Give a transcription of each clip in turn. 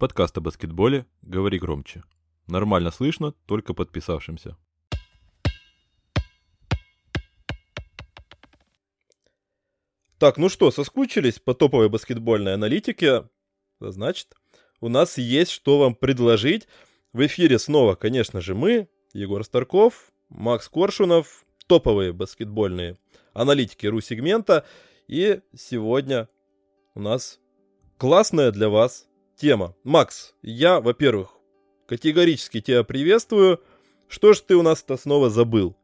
Подкаст о баскетболе «Говори громче». Нормально слышно, только подписавшимся. Так, ну что, соскучились по топовой баскетбольной аналитике? Значит, у нас есть что вам предложить. В эфире снова, конечно же, мы, Егор Старков, Макс Коршунов, топовые баскетбольные аналитики ру-сегмента. И сегодня у нас классная для вас тема. Макс, я, во-первых, категорически тебя приветствую. Что ж ты у нас-то снова забыл?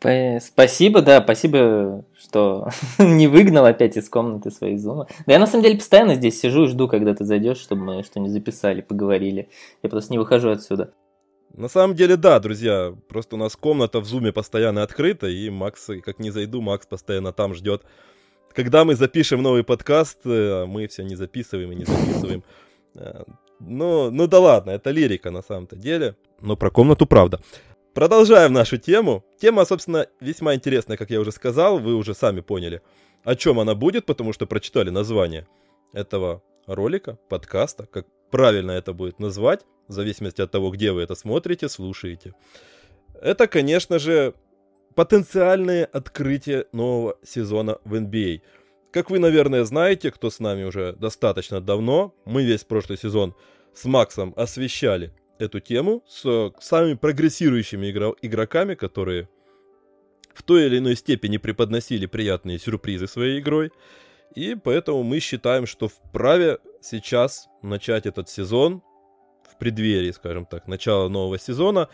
Спасибо, да, спасибо, что не выгнал опять из комнаты своей зумы. Да я на самом деле постоянно здесь сижу и жду, когда ты зайдешь, чтобы мы что-нибудь записали, поговорили. Я просто не выхожу отсюда. На самом деле, да, друзья, просто у нас комната в зуме постоянно открыта, и Макс, как не зайду, Макс постоянно там ждет. Когда мы запишем новый подкаст, э, мы все не записываем и не записываем. Э, ну, ну да ладно, это лирика на самом-то деле. Но про комнату правда. Продолжаем нашу тему. Тема, собственно, весьма интересная, как я уже сказал, вы уже сами поняли, о чем она будет, потому что прочитали название этого ролика, подкаста, как правильно это будет назвать, в зависимости от того, где вы это смотрите, слушаете. Это, конечно же, потенциальные открытия нового сезона в NBA. Как вы, наверное, знаете, кто с нами уже достаточно давно, мы весь прошлый сезон с Максом освещали эту тему с самыми прогрессирующими игро- игроками, которые в той или иной степени преподносили приятные сюрпризы своей игрой. И поэтому мы считаем, что вправе сейчас начать этот сезон в преддверии, скажем так, начала нового сезона,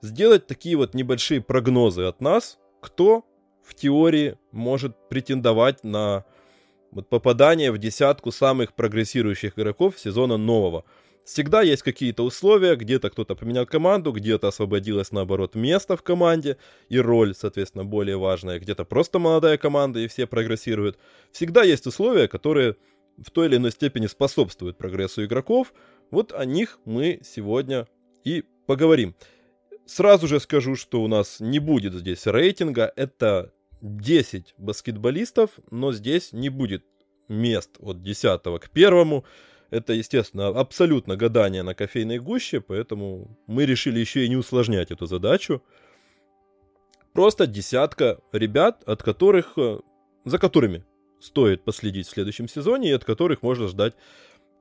сделать такие вот небольшие прогнозы от нас, кто в теории может претендовать на вот попадание в десятку самых прогрессирующих игроков сезона нового. Всегда есть какие-то условия, где-то кто-то поменял команду, где-то освободилось, наоборот, место в команде, и роль, соответственно, более важная, где-то просто молодая команда, и все прогрессируют. Всегда есть условия, которые в той или иной степени способствуют прогрессу игроков. Вот о них мы сегодня и поговорим. Сразу же скажу, что у нас не будет здесь рейтинга, это 10 баскетболистов, но здесь не будет мест от 10 к 1. Это, естественно, абсолютно гадание на кофейной гуще, поэтому мы решили еще и не усложнять эту задачу. Просто десятка ребят, от которых, э, за которыми стоит последить в следующем сезоне и от которых можно ждать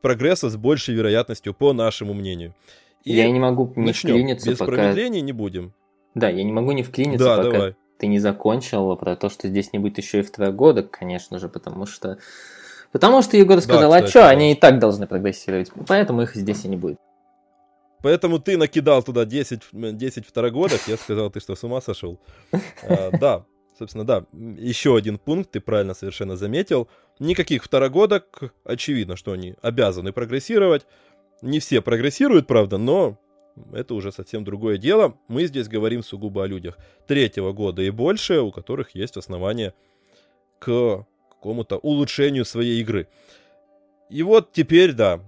прогресса с большей вероятностью, по нашему мнению. И я не могу не начнем. вклиниться, Без пока... промедлений не будем. Да, я не могу не вклиниться, да, пока давай. Ты не закончил про то, что здесь не будет еще и второгодок, конечно же, потому что Потому что Егор сказал, да, кстати, а что, да. они и так должны прогрессировать, поэтому их здесь и не будет. Поэтому ты накидал туда 10, 10 второгодок, я сказал, ты что, с ума сошел? А, да, собственно, да, еще один пункт, ты правильно совершенно заметил. Никаких второгодок, очевидно, что они обязаны прогрессировать. Не все прогрессируют, правда, но это уже совсем другое дело. Мы здесь говорим сугубо о людях третьего года и больше, у которых есть основания к какому-то улучшению своей игры. И вот теперь, да,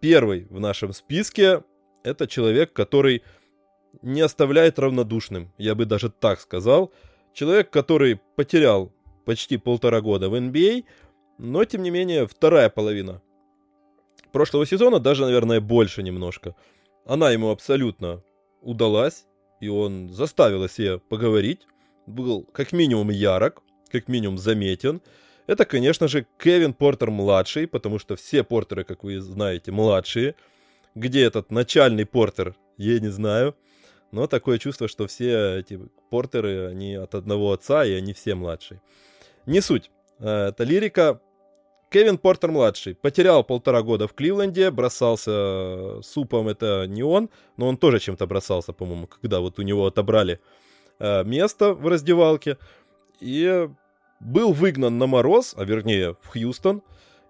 первый в нашем списке это человек, который не оставляет равнодушным, я бы даже так сказал. Человек, который потерял почти полтора года в NBA, но тем не менее вторая половина прошлого сезона, даже, наверное, больше немножко, она ему абсолютно удалась, и он заставил о себе поговорить, был как минимум ярок, как минимум заметен, это, конечно же, Кевин Портер-младший, потому что все портеры, как вы знаете, младшие. Где этот начальный портер, я не знаю. Но такое чувство, что все эти портеры, они от одного отца, и они все младшие. Не суть. Э, это лирика. Кевин Портер-младший потерял полтора года в Кливленде, бросался супом, это не он, но он тоже чем-то бросался, по-моему, когда вот у него отобрали э, место в раздевалке. И был выгнан на мороз, а вернее в Хьюстон,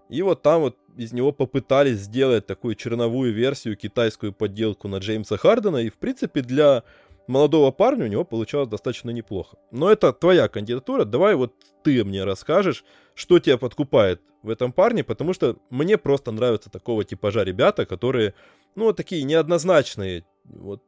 и вот там вот из него попытались сделать такую черновую версию, китайскую подделку на Джеймса Хардена, и в принципе для молодого парня у него получалось достаточно неплохо. Но это твоя кандидатура, давай вот ты мне расскажешь, что тебя подкупает в этом парне, потому что мне просто нравятся такого типажа ребята, которые, ну, такие неоднозначные, вот,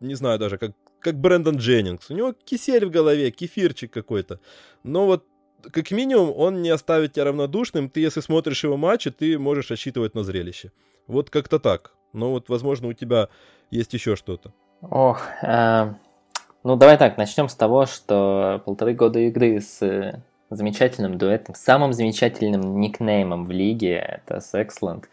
не знаю даже, как как Брэндон Дженнингс. У него кисель в голове, кефирчик какой-то. Но вот как минимум он не оставит тебя равнодушным. Ты, если смотришь его матчи, ты можешь рассчитывать на зрелище. Вот как-то так. Но вот, возможно, у тебя есть еще что-то. Ох, э, ну давай так, начнем с того, что полторы года игры с э, замечательным дуэтом, самым замечательным никнеймом в лиге, это Sexland,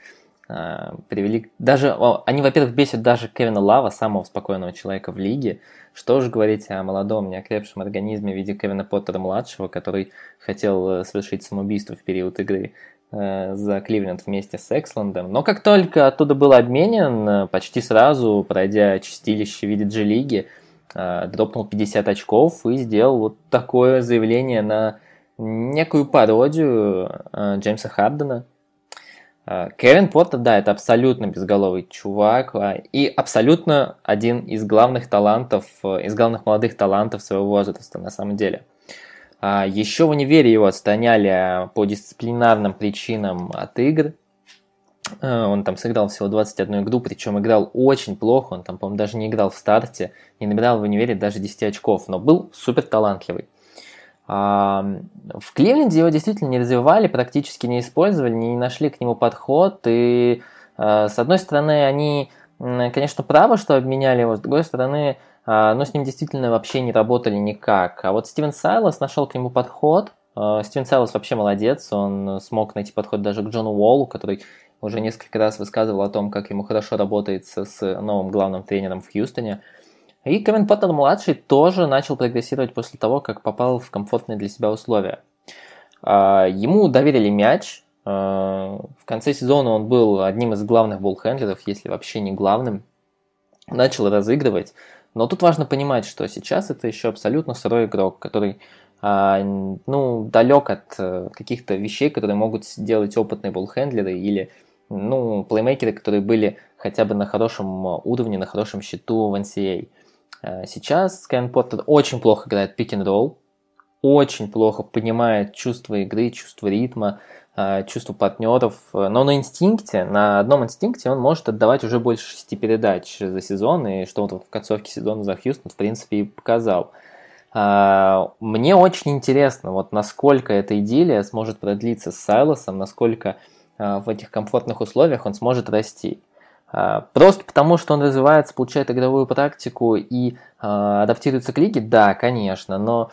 э, привели... Даже, они, во-первых, бесят даже Кевина Лава, самого спокойного человека в лиге, что же говорить о молодом, неокрепшем организме в виде Кевина Поттера-младшего, который хотел э, совершить самоубийство в период игры э, за Кливленд вместе с Эксландом. Но как только оттуда был обменен, э, почти сразу, пройдя чистилище в виде G-лиги, дропнул 50 очков и сделал вот такое заявление на некую пародию Джеймса Хардена. Кевин Поттер, да, это абсолютно безголовый чувак а, и абсолютно один из главных талантов, из главных молодых талантов своего возраста на самом деле. А, Еще в универе его отстраняли по дисциплинарным причинам от игр. А, он там сыграл всего 21 игру, причем играл очень плохо. Он там, по-моему, даже не играл в старте, не набирал в универе даже 10 очков, но был супер талантливый. В Кливленде его действительно не развивали, практически не использовали, не нашли к нему подход. И с одной стороны, они, конечно, правы, что обменяли его, с другой стороны, а, но с ним действительно вообще не работали никак. А вот Стивен Сайлос нашел к нему подход. А, Стивен Сайлос вообще молодец, он смог найти подход даже к Джону Уоллу, который уже несколько раз высказывал о том, как ему хорошо работает с новым главным тренером в Хьюстоне. И Кевин Поттер-младший тоже начал прогрессировать после того, как попал в комфортные для себя условия. А, ему доверили мяч. В конце сезона он был одним из главных болхендлеров, если вообще не главным. Начал разыгрывать. Но тут важно понимать, что сейчас это еще абсолютно сырой игрок, который а, ну, далек от э, каких-то вещей, которые могут сделать опытные болхендлеры или ну, плеймейкеры, которые были хотя бы на хорошем уровне, на хорошем счету в NCAA. А, сейчас Кен Поттер очень плохо играет пик-н-ролл, очень плохо понимает чувство игры, чувство ритма, а, чувство партнеров, но на инстинкте, на одном инстинкте он может отдавать уже больше шести передач за сезон, и что он в концовке сезона за Хьюстон, в принципе, и показал. А, мне очень интересно, вот насколько эта идиллия сможет продлиться с Сайлосом, насколько в этих комфортных условиях он сможет расти. Просто потому, что он развивается, получает игровую практику и адаптируется к лиге, да, конечно, но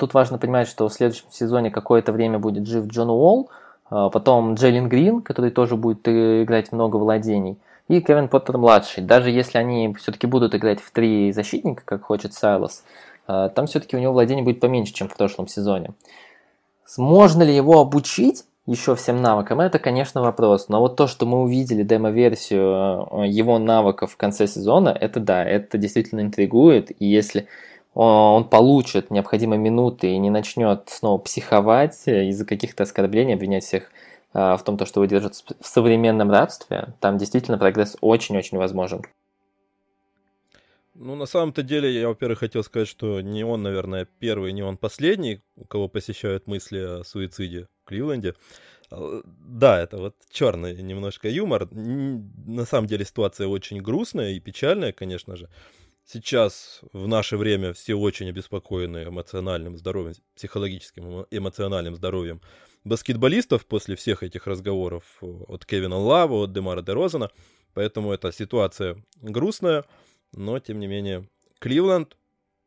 тут важно понимать, что в следующем сезоне какое-то время будет жив Джон Уолл, а, потом Джейлин Грин, который тоже будет играть много владений. И Кевин Поттер-младший. Даже если они все-таки будут играть в три защитника, как хочет Сайлос, а, там все-таки у него владение будет поменьше, чем в прошлом сезоне. Можно ли его обучить еще всем навыкам, это, конечно, вопрос. Но вот то, что мы увидели демо-версию а, его навыков в конце сезона, это да, это действительно интригует. И если он получит необходимые минуты и не начнет снова психовать из-за каких-то оскорблений, обвинять всех в том, что вы держите в современном рабстве, там действительно прогресс очень-очень возможен. Ну, на самом-то деле, я, во-первых, хотел сказать, что не он, наверное, первый, не он последний, у кого посещают мысли о суициде Кливленде. А, да, это вот черный немножко юмор. На самом деле ситуация очень грустная и печальная, конечно же. Сейчас, в наше время, все очень обеспокоены эмоциональным здоровьем, психологическим эмоциональным здоровьем баскетболистов после всех этих разговоров от Кевина Лава, от Демара Дерозана. Поэтому эта ситуация грустная, но, тем не менее, Кливленд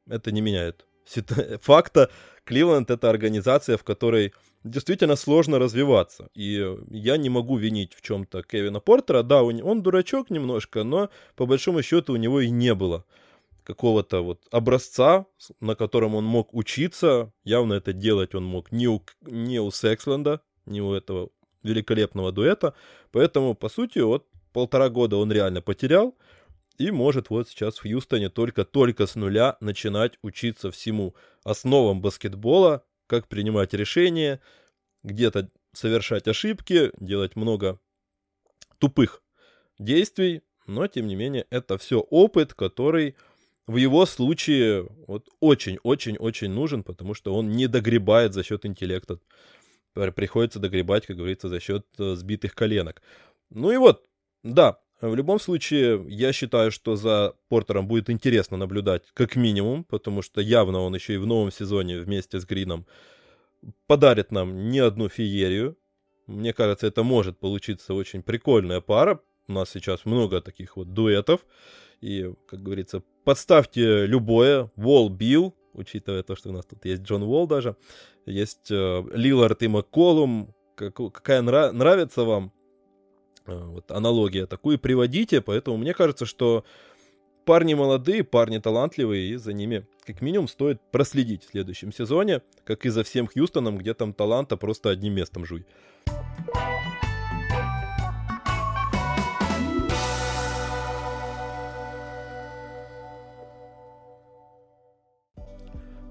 это не меняет факта. Кливленд — это организация, в которой действительно сложно развиваться. И я не могу винить в чем-то Кевина Портера. Да, он дурачок немножко, но по большому счету у него и не было какого-то вот образца, на котором он мог учиться. Явно это делать он мог не у, не у Сексленда, не у этого великолепного дуэта. Поэтому, по сути, вот полтора года он реально потерял. И может вот сейчас в Хьюстоне только-только с нуля начинать учиться всему основам баскетбола, как принимать решения, где-то совершать ошибки, делать много тупых действий, но тем не менее это все опыт, который в его случае вот очень-очень-очень нужен, потому что он не догребает за счет интеллекта. Приходится догребать, как говорится, за счет э, сбитых коленок. Ну и вот, да, в любом случае, я считаю, что за Портером будет интересно наблюдать как минимум, потому что явно он еще и в новом сезоне вместе с Грином подарит нам не одну феерию. Мне кажется, это может получиться очень прикольная пара. у нас сейчас много таких вот дуэтов. И, как говорится, подставьте любое. Вол Билл, учитывая то, что у нас тут есть Джон Уолл даже. Есть э, Лилард и Макколум. Как, какая нра- нравится вам вот, аналогия, такую приводите. Поэтому мне кажется, что парни молодые, парни талантливые, и за ними как минимум стоит проследить в следующем сезоне, как и за всем Хьюстоном, где там таланта просто одним местом жуй.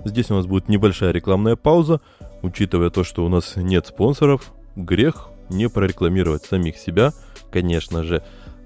Здесь у нас будет небольшая рекламная пауза. Учитывая то, что у нас нет спонсоров, грех не прорекламировать самих себя, конечно же.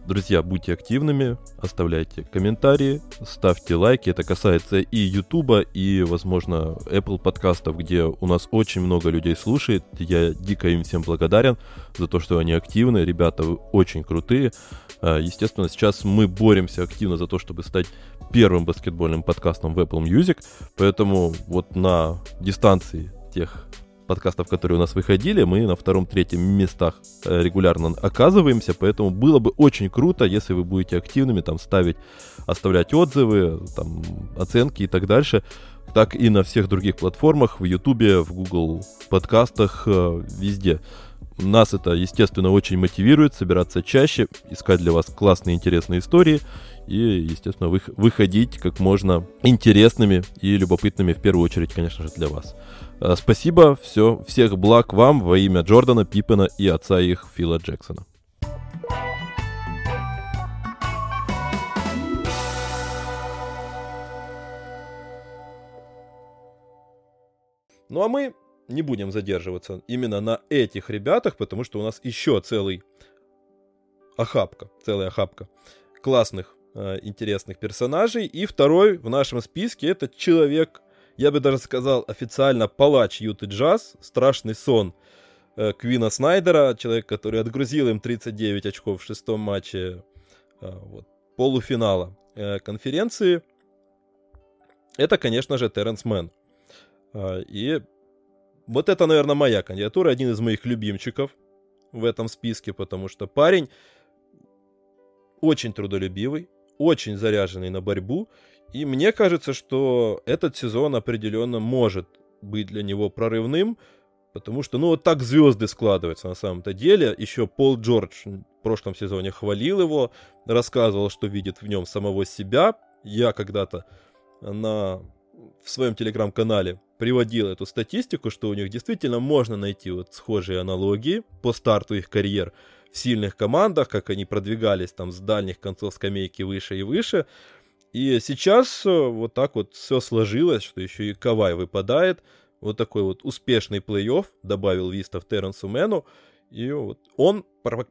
Друзья, будьте активными, оставляйте комментарии, ставьте лайки. Это касается и YouTube, и, возможно, Apple подкастов, где у нас очень много людей слушает. Я дико им всем благодарен за то, что они активны. Ребята, очень крутые. А, естественно, сейчас мы боремся активно за то, чтобы стать первым баскетбольным подкастом в Apple Music. Поэтому вот на дистанции тех подкастов, которые у нас выходили, мы на втором-третьем местах э, регулярно оказываемся, поэтому было бы очень круто, если вы будете активными, там ставить, оставлять отзывы, там оценки и так дальше, так и на всех других платформах, в Ютубе, в Google подкастах, э, везде. Нас это, естественно, очень мотивирует собираться чаще, искать для вас классные, интересные истории и, естественно, выходить как можно интересными и любопытными, в первую очередь, конечно же, для вас. Э, спасибо, все, всех благ вам во имя Джордана, Пиппена и отца их Фила Джексона. Ну а мы не будем задерживаться именно на этих ребятах, потому что у нас еще целый охапка, целая охапка классных, э, интересных персонажей. И второй в нашем списке это человек, я бы даже сказал официально палач Юты Джаз, страшный сон э, Квина Снайдера, человек, который отгрузил им 39 очков в шестом матче э, вот, полуфинала э, конференции. Это, конечно же, Терренс Мэн. И вот это, наверное, моя кандидатура, один из моих любимчиков в этом списке, потому что парень очень трудолюбивый, очень заряженный на борьбу, и мне кажется, что этот сезон определенно может быть для него прорывным, потому что, ну, вот так звезды складываются на самом-то деле. Еще Пол Джордж в прошлом сезоне хвалил его, рассказывал, что видит в нем самого себя. Я когда-то на в своем телеграм-канале приводил эту статистику, что у них действительно можно найти вот схожие аналогии по старту их карьер в сильных командах, как они продвигались там с дальних концов скамейки выше и выше. И сейчас э, вот так вот все сложилось, что еще и Кавай выпадает. Вот такой вот успешный плей-офф добавил Вистов Терренсу Мэну. И вот он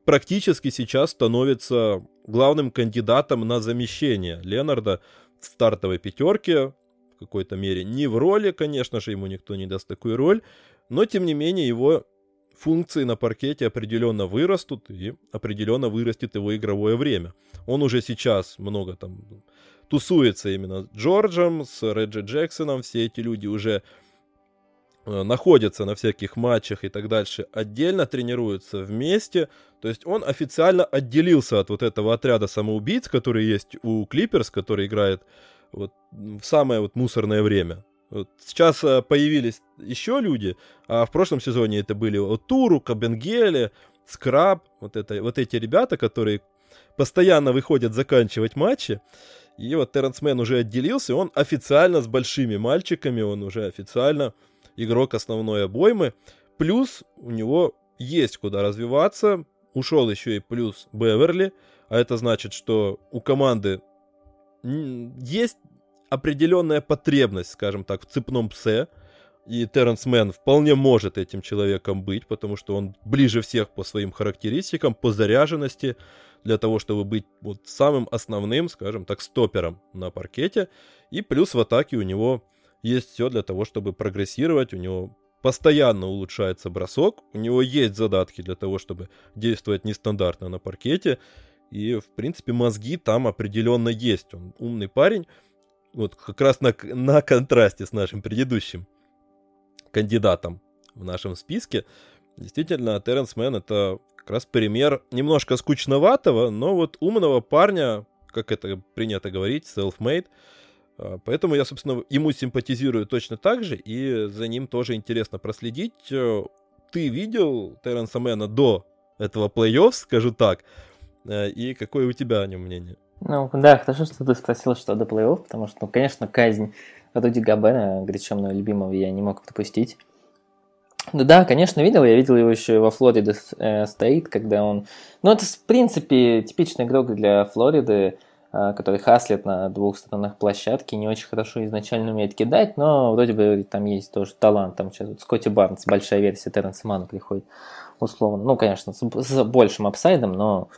практически сейчас становится главным кандидатом на замещение Ленарда в стартовой пятерке какой-то мере. Не в роли, конечно же, ему никто не даст такую роль, но тем не менее его функции на паркете определенно вырастут и определенно вырастет его игровое время. Он уже сейчас много там тусуется именно с Джорджем, с Реджи Джексоном, все эти люди уже э, находятся на всяких матчах и так дальше, отдельно тренируются вместе. То есть он официально отделился от вот этого отряда самоубийц, который есть у Клиперс, который играет вот в самое вот мусорное время. Вот сейчас э, появились еще люди, а в прошлом сезоне это были Туру, Кабенгеле, Скраб, вот, это, вот эти ребята, которые постоянно выходят заканчивать матчи. И вот Терренс Мэн уже отделился, он официально с большими мальчиками, он уже официально игрок основной обоймы. Плюс у него есть куда развиваться. Ушел еще и плюс Беверли, а это значит, что у команды есть определенная потребность, скажем так, в цепном псе. И Терренс Мэн вполне может этим человеком быть, потому что он ближе всех по своим характеристикам, по заряженности, для того, чтобы быть вот самым основным, скажем так, стопером на паркете. И плюс в атаке у него есть все для того, чтобы прогрессировать, у него постоянно улучшается бросок, у него есть задатки для того, чтобы действовать нестандартно на паркете. И, в принципе, мозги там определенно есть. Он умный парень. Вот как раз на, на контрасте с нашим предыдущим кандидатом в нашем списке. Действительно, Терренс Мэн это как раз пример немножко скучноватого, но вот умного парня, как это принято говорить, self-made. А, поэтому я, собственно, ему симпатизирую точно так же, и за ним тоже интересно проследить. Э, ты видел Терренса Мэна до этого плей-офф, скажу так, э, и какое у тебя о нем мнение? Ну, да, хорошо, что ты спросил, что до плей-офф, потому что, ну, конечно, казнь Руди Габена, горячемного любимого, я не мог допустить. Да, да, конечно, видел. Я видел его еще во Флориде э, стоит, когда он... Ну, это, в принципе, типичный игрок для Флориды, э, который хаслит на двух сторонах площадки, не очень хорошо изначально умеет кидать, но вроде бы там есть тоже талант. Там сейчас вот Скотти Барнс, большая версия Терренса Мана приходит, условно. Ну, конечно, с, с большим апсайдом, но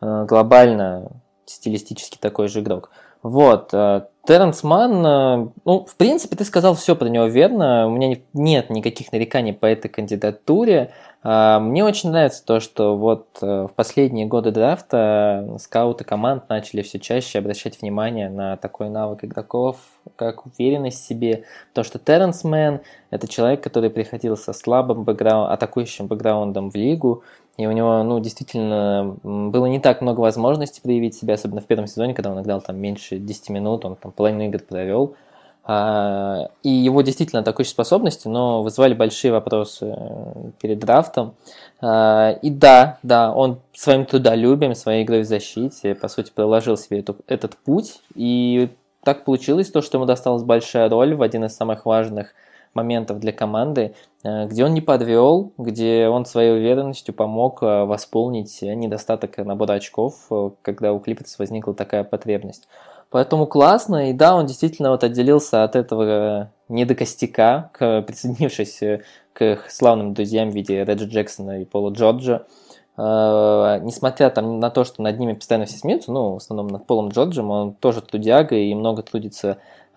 э, глобально стилистически такой же игрок. Вот, э, Терренс Манн, э, ну, в принципе, ты сказал все про него верно. У меня нет никаких нареканий по этой кандидатуре. А, мне очень нравится то, что вот э, в последние годы драфта скауты команд начали все чаще обращать внимание на такой навык игроков, как уверенность в себе. То, что Терренс Мэн – это человек, который приходил со слабым бэкграундом, атакующим бэкграундом в лигу, и у него, ну, действительно, было не так много возможностей проявить себя, особенно в первом сезоне, когда он играл там меньше 10 минут, он там половину игр провел. А, и его действительно атакующие способности, но вызывали большие вопросы э, перед драфтом. А, и да, да, он своим трудолюбием, своей игрой в защите, по сути, проложил себе эту, этот путь. И так получилось то, что ему досталась большая роль в один из самых важных моментов для команды, э, где он не подвел, где он своей уверенностью помог э, восполнить недостаток набора очков, э, когда у Клиперс возникла такая потребность. Поэтому классно, и да, он действительно вот отделился от этого недокостяка, присоединившись к их славным друзьям в виде Реджи Джексона и Пола Джорджа. Несмотря там на то, что над ними постоянно все смеются, ну, в основном над Полом Джорджем, он тоже трудяга и много трудится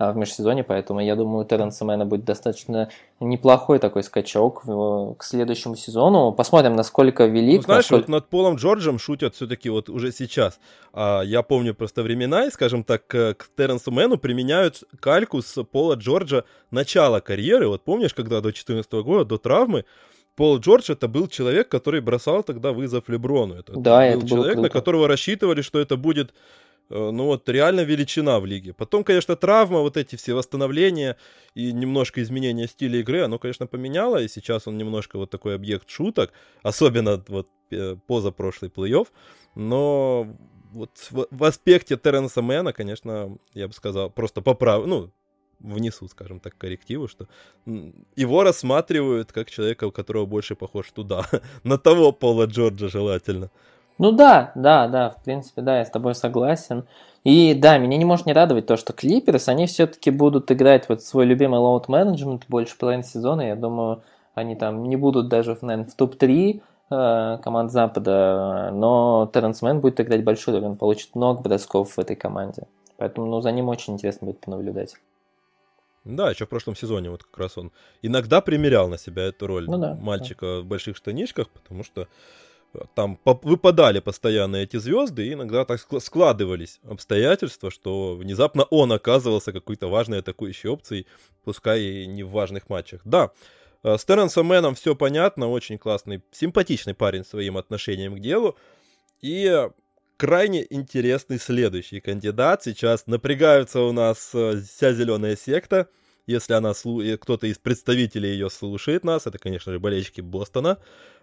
в межсезонье, поэтому я думаю, у Терренса Мэна будет достаточно неплохой такой скачок к следующему сезону. Посмотрим, насколько велик. Ну, знаешь, насколько... вот над Полом Джорджем шутят все-таки вот уже сейчас. А, я помню просто времена, и, скажем так, к, Терренсу Мэну применяют кальку с Пола Джорджа начала карьеры. Вот помнишь, когда до 2014 года, до травмы, Пол Джордж это был человек, который бросал тогда вызов Леброну. Это да, был это человек, было на которого рассчитывали, что это будет ну вот реально величина в лиге. Потом, конечно, травма, вот эти все восстановления и немножко изменения стиля игры, оно, конечно, поменяло, и сейчас он немножко вот такой объект шуток, особенно вот э, позапрошлый плей-офф, но вот в, в аспекте Терренса Мэна, конечно, я бы сказал, просто поправ... ну, внесу, скажем так, коррективы, что его рассматривают как человека, у которого больше похож туда, на того Пола Джорджа желательно. Ну да, да, да, в принципе, да, я с тобой согласен. И да, меня не может не радовать то, что Клиперс, они все-таки будут играть вот свой любимый load management больше половины сезона. Я думаю, они там не будут даже, наверное, в топ-3 э, команд Запада, но Терренс Мэн будет играть большую роль, он получит много бросков в этой команде. Поэтому ну, за ним очень интересно будет понаблюдать. Да, еще в прошлом сезоне вот как раз он иногда примерял на себя эту роль ну, да, мальчика да. в больших штанишках, потому что там выпадали постоянно эти звезды, и иногда так складывались обстоятельства, что внезапно он оказывался какой-то важной атакующей опцией, пускай и не в важных матчах. Да, э, с Терренсом Мэном все понятно, очень классный, симпатичный парень своим отношением к делу, и крайне интересный следующий кандидат. Сейчас напрягаются у нас э, вся зеленая секта, если она кто-то из представителей ее слушает нас, это, конечно же, болельщики Бостона,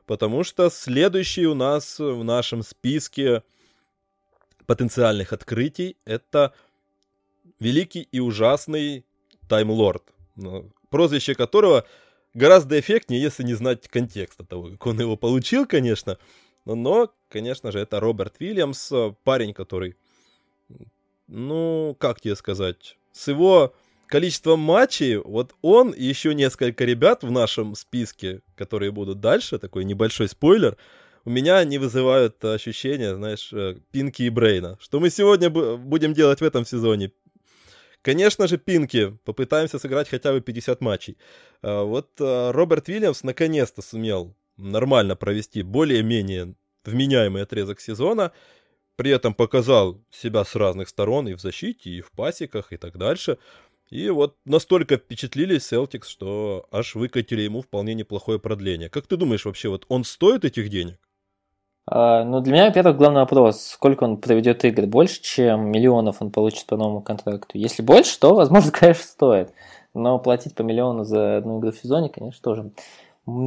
потому что следующий у нас в нашем списке потенциальных открытий это великий и ужасный Таймлорд, прозвище которого гораздо эффектнее, если не знать контекста того, как он его получил, конечно. Но, конечно же, это Роберт Вильямс, парень, который, ну, как тебе сказать, с его количеством матчей, вот он и еще несколько ребят в нашем списке, которые будут дальше, такой небольшой спойлер, у меня не вызывают ощущения, знаешь, э, Пинки и Брейна. Что мы сегодня будем делать в этом сезоне? Конечно же, Пинки. Попытаемся сыграть хотя бы 50 матчей. А вот э, Роберт Вильямс наконец-то сумел нормально провести более-менее вменяемый отрезок сезона. При этом показал себя с разных сторон и в защите, и в пасеках, и так дальше. И вот настолько впечатлились Celtics, что аж выкатили ему вполне неплохое продление. Как ты думаешь вообще, вот он стоит этих денег? А, ну, для меня, во-первых, главный вопрос, сколько он проведет игр? Больше, чем миллионов он получит по новому контракту? Если больше, то, возможно, конечно, стоит. Но платить по миллиону за одну игру в сезоне, конечно, тоже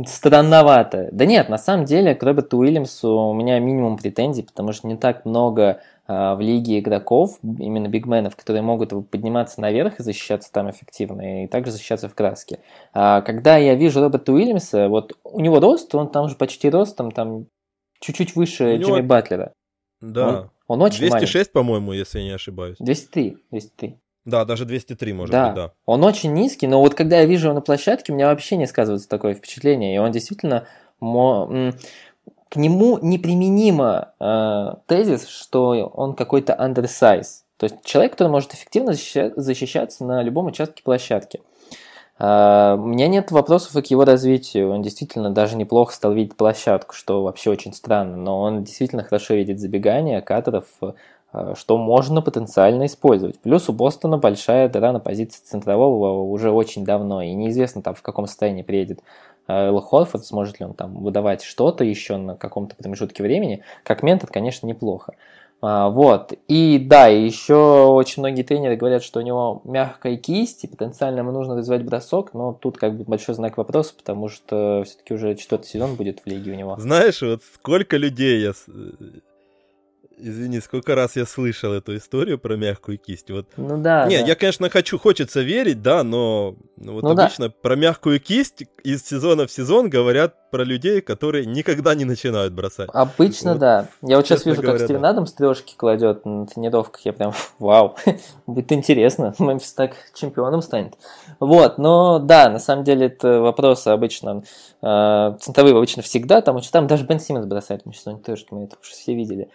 странновато. Да нет, на самом деле к Роберту Уильямсу у меня минимум претензий, потому что не так много в лиге игроков, именно бигменов, которые могут подниматься наверх и защищаться там эффективно, и также защищаться в краске. А, когда я вижу Роберта Уильямса, вот у него рост, он там же почти ростом, там чуть-чуть выше него... Джимми Батлера. Да. Он, он очень 206, маленький. по-моему, если я не ошибаюсь. 203, 203. Да, даже 203 может да. быть, да. Он очень низкий, но вот когда я вижу его на площадке, у меня вообще не сказывается такое впечатление. И он действительно... К нему неприменимо э, тезис, что он какой-то undersize. То есть человек, который может эффективно защищаться на любом участке площадки. Э, у меня нет вопросов к его развитию. Он действительно даже неплохо стал видеть площадку, что вообще очень странно. Но он действительно хорошо видит забегания, кадров, Э, что можно потенциально использовать. Плюс у Бостона большая дыра на позиции центрового уже очень давно, и неизвестно там в каком состоянии приедет Эл Хорфорд, сможет ли он там выдавать что-то еще на каком-то промежутке времени. Как ментор, конечно, неплохо. А, вот. И да, еще очень многие тренеры говорят, что у него мягкая кисть, и потенциально ему нужно развивать бросок, но тут как бы большой знак вопроса, потому что все-таки уже четвертый сезон будет в лиге у него. Знаешь, вот сколько людей я Извини, сколько раз я слышал эту историю про мягкую кисть. Вот. Ну да. Не, да. я, конечно, хочу, хочется верить, да, но вот ну, обычно да. про мягкую кисть из сезона в сезон говорят про людей, которые никогда не начинают бросать. Обычно, вот, да. Я вот сейчас вижу, говоря, как Стивен да. Адамс трешки кладет на тренировках. Я прям, вау, будет интересно. Мемфис так чемпионом станет. Вот, но да, на самом деле это вопросы обычно, э, центровые обычно всегда, там, там даже Бен Симмонс бросает на сезоне трешки, мы это уже все видели.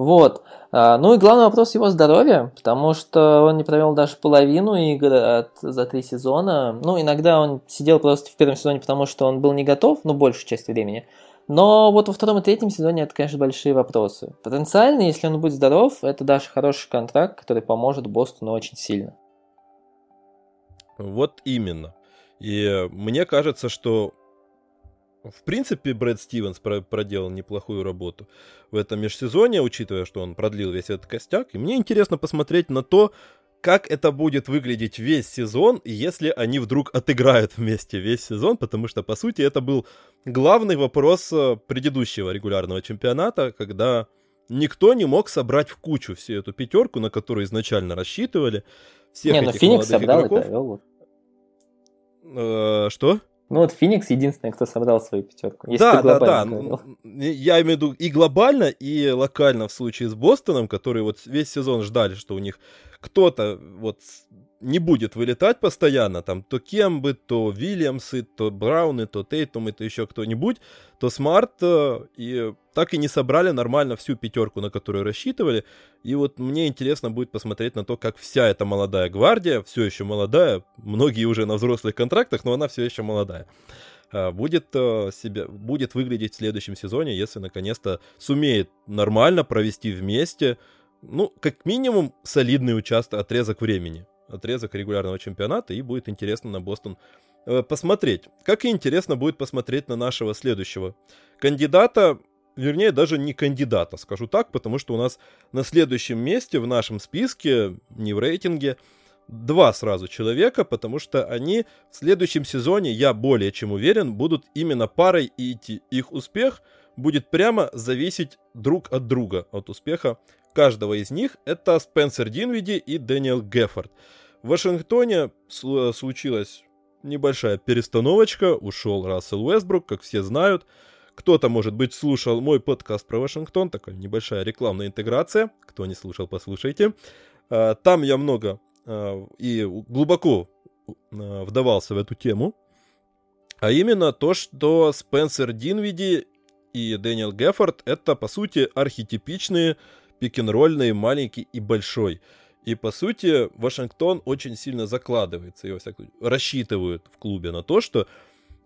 Вот. А, ну и главный вопрос его здоровья, потому что он не провел даже половину игр от, за три сезона. Ну, иногда он сидел просто в первом сезоне, потому что он был не готов, ну, большую часть времени. Но вот во втором и третьем сезоне это, конечно, большие вопросы. Потенциально, если он будет здоров, это даже хороший контракт, который поможет Бостону очень сильно. Вот именно. И мне кажется, что в принципе, Брэд Стивенс проделал неплохую работу в этом межсезонье, учитывая, что он продлил весь этот костяк. И мне интересно посмотреть на то, как это будет выглядеть весь сезон, если они вдруг отыграют вместе весь сезон, потому что, по сути, это был главный вопрос э, предыдущего регулярного чемпионата, когда никто не мог собрать в кучу всю эту пятерку, на которую изначально рассчитывали. Всех не, ну Феникс собрал игроков. и провел. Э, что? Ну вот Феникс единственный, кто собрал свою пятерку. Если да, да, да. Говорил. Я имею в виду и глобально, и локально в случае с Бостоном, которые вот весь сезон ждали, что у них кто-то вот не будет вылетать постоянно, там то Кембы, то Вильямсы, то Брауны, то Тейтумы, то еще кто-нибудь, то Смарт, э, и так и не собрали нормально всю пятерку, на которую рассчитывали. И вот мне интересно будет посмотреть на то, как вся эта молодая гвардия, все еще молодая, многие уже на взрослых контрактах, но она все еще молодая, э, будет, э, себя, будет выглядеть в следующем сезоне, если наконец-то сумеет нормально провести вместе, ну, как минимум, солидный участок, отрезок времени отрезок регулярного чемпионата, и будет интересно на Бостон э, посмотреть. Как и интересно будет посмотреть на нашего следующего кандидата, вернее, даже не кандидата, скажу так, потому что у нас на следующем месте в нашем списке, не в рейтинге, два сразу человека, потому что они в следующем сезоне, я более чем уверен, будут именно парой, и их успех будет прямо зависеть друг от друга, от успеха каждого из них. Это Спенсер Динвиди и Дэниел Геффорд. В Вашингтоне случилась небольшая перестановочка, ушел Рассел Уэсбрук, как все знают. Кто-то, может быть, слушал мой подкаст про Вашингтон, такая небольшая рекламная интеграция. Кто не слушал, послушайте. А, там я много а, и глубоко а, вдавался в эту тему. А именно то, что Спенсер Динвиди и Дэниел Геффорд это, по сути, архетипичные пик-н-ролльные маленький и большой. И, по сути, Вашингтон очень сильно закладывается, и, во рассчитывают в клубе на то, что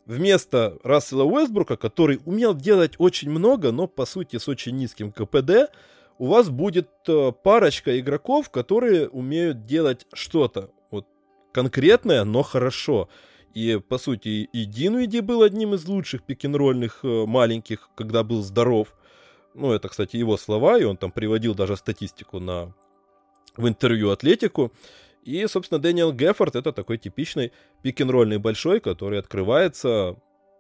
вместо Рассела Уэсбрука, который умел делать очень много, но, по сути, с очень низким КПД, у вас будет э, парочка игроков, которые умеют делать что-то вот конкретное, но хорошо. И, по сути, и Динвиди был одним из лучших пик-н-ролльных э, маленьких, когда был здоров. Ну, это, кстати, его слова, и он там приводил даже статистику на, в интервью Атлетику. И, собственно, Дэниел Геффорд это такой типичный пик-н-ролльный большой, который открывается,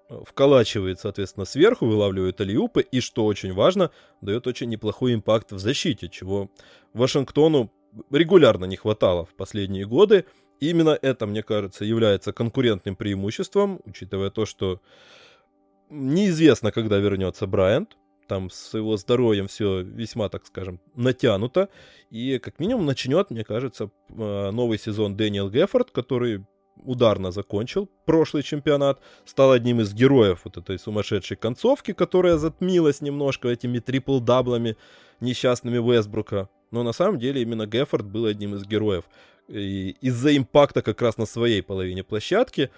вколачивает, соответственно, сверху, вылавливает алиупы, и, что очень важно, дает очень неплохой импакт в защите, чего Вашингтону регулярно не хватало в последние годы. И именно это, мне кажется, является конкурентным преимуществом, учитывая то, что неизвестно, когда вернется Брайант. Там с его здоровьем все весьма, так скажем, натянуто. И как минимум начнет, мне кажется, э, новый сезон Дэниел Геффорд, который ударно закончил прошлый чемпионат, стал одним из героев вот этой сумасшедшей концовки, которая затмилась немножко этими трипл-даблами несчастными Вестбрука. Но на самом деле именно Геффорд был одним из героев. И из-за impact а как раз на своей половине площадки.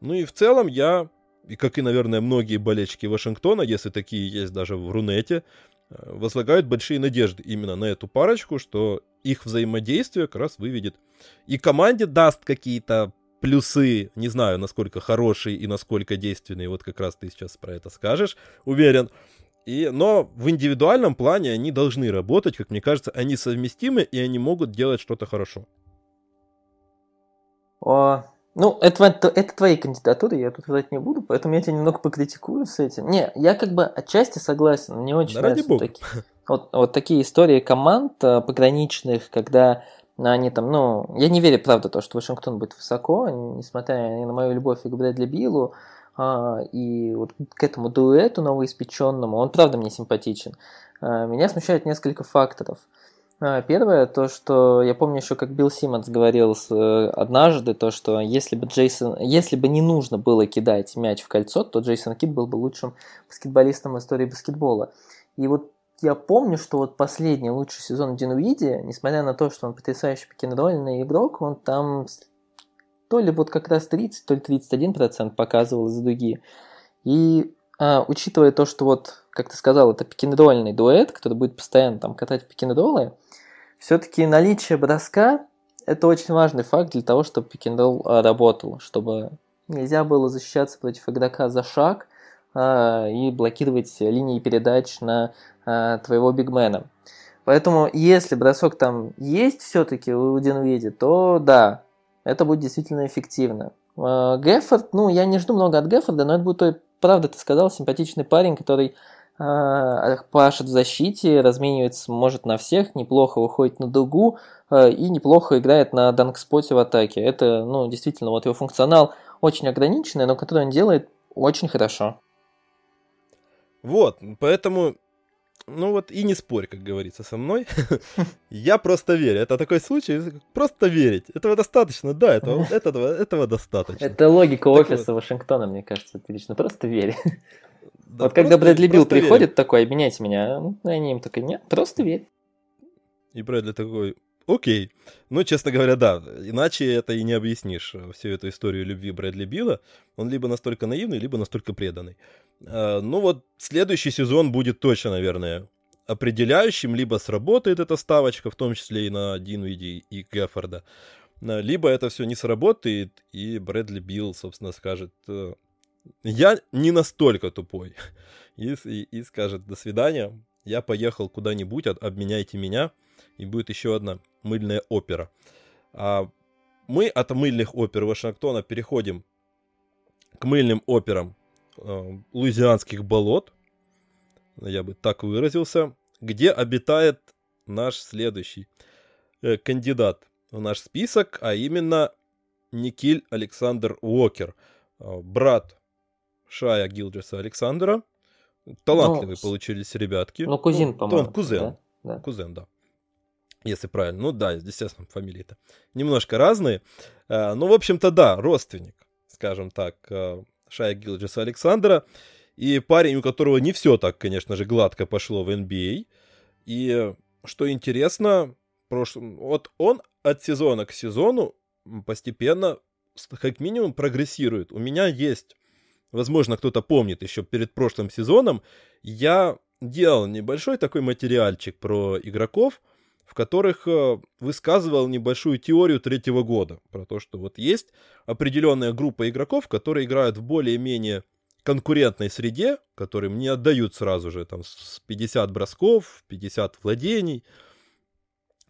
Ну и в целом я, и как и, наверное, многие болельщики Вашингтона, если такие есть даже в Рунете, э, возлагают большие надежды именно на эту парочку, что их взаимодействие как раз выведет и команде даст какие-то плюсы, не знаю, насколько хорошие и насколько действенные, вот как раз ты сейчас про это скажешь, уверен. И, но в индивидуальном плане они должны работать, как мне кажется, они совместимы, и они могут делать что-то хорошо. О, ну, это, это, это твои кандидатуры, я тут врать не буду, поэтому я тебя немного покритикую с этим. Не, я как бы отчасти согласен, не очень да нравятся такие, вот, вот такие истории команд а, пограничных, когда они там, ну, я не верю, правда, то, что Вашингтон будет высоко, несмотря на мою любовь к Брэдли Биллу, а, и вот к этому дуэту новоиспеченному, он правда мне симпатичен. А, меня смущает несколько факторов. А, первое, то, что я помню еще, как Билл Симмонс говорил э, однажды, то, что если бы Джейсон, если бы не нужно было кидать мяч в кольцо, то Джейсон Кид был бы лучшим баскетболистом в истории баскетбола. И вот я помню, что вот последний лучший сезон в Динуиде, несмотря на то, что он потрясающий пикинрольный игрок, он там то ли вот как раз 30, то ли 31% показывал из дуги. И а, учитывая то, что вот, как ты сказал, это пикинрольный дуэт, который будет постоянно там катать пикинроллы, все-таки наличие броска – это очень важный факт для того, чтобы пикинролл а, работал, чтобы нельзя было защищаться против игрока за шаг а, и блокировать линии передач на а, твоего бигмена. Поэтому, если бросок там есть все-таки у Динвиди, то да, это будет действительно эффективно. А, Геффорд, ну, я не жду много от Геффорда, но это будет, той, правда, ты сказал, симпатичный парень, который э, пашет в защите, разменивается, может, на всех, неплохо выходит на дугу э, и неплохо играет на данкспоте в атаке. Это, ну, действительно, вот его функционал очень ограниченный, но который он делает очень хорошо. Вот, поэтому ну вот и не спорь, как говорится, со мной. Я просто верю. Это такой случай, просто верить. Этого достаточно, да, этого, этого, этого достаточно. Это логика офиса. Вашингтона, мне кажется, отлично. Просто верь. Да, вот когда Брэдли Билл приходит верь. такой, обменяйте меня, ну, они им такой, нет, просто верь. И Брэдли такой, окей. Ну, честно говоря, да. Иначе это и не объяснишь э, всю эту историю любви Брэдли Билла. Он либо настолько наивный, либо настолько преданный. А, ну вот, следующий сезон будет точно, наверное, определяющим. Либо сработает эта ставочка, в том числе и на Динвиди и Геффорда. А, либо это все не сработает, и Брэдли Билл, собственно, скажет, э, я не настолько тупой. И, и, и скажет, до свидания, я поехал куда-нибудь, обменяйте меня, и будет еще одна мыльная опера. А мы от мыльных опер Вашингтона переходим к мыльным операм э, луизианских болот, я бы так выразился, где обитает наш следующий э, кандидат в наш список, а именно Никиль Александр Уокер, э, брат Шая Гилджеса Александра. Талантливые ну, получились ребятки. Ну, кузин, ну, по-моему. Он кузен. Да? Да. Кузен, да. Если правильно. Ну да, естественно, фамилии-то немножко разные. А, ну, в общем-то, да, родственник, скажем так, а, Шая Гилджиса Александра. И парень, у которого не все так, конечно же, гладко пошло в NBA. А. И что интересно, прош... вот он от сезона к сезону постепенно, как минимум, прогрессирует. У меня есть, возможно, кто-то помнит еще перед прошлым сезоном, я делал небольшой такой материальчик про игроков, в которых э, высказывал небольшую теорию третьего года про то, что вот есть определенная группа игроков, которые играют в более-менее конкурентной среде, которым не отдают сразу же там с 50 бросков, 50 владений,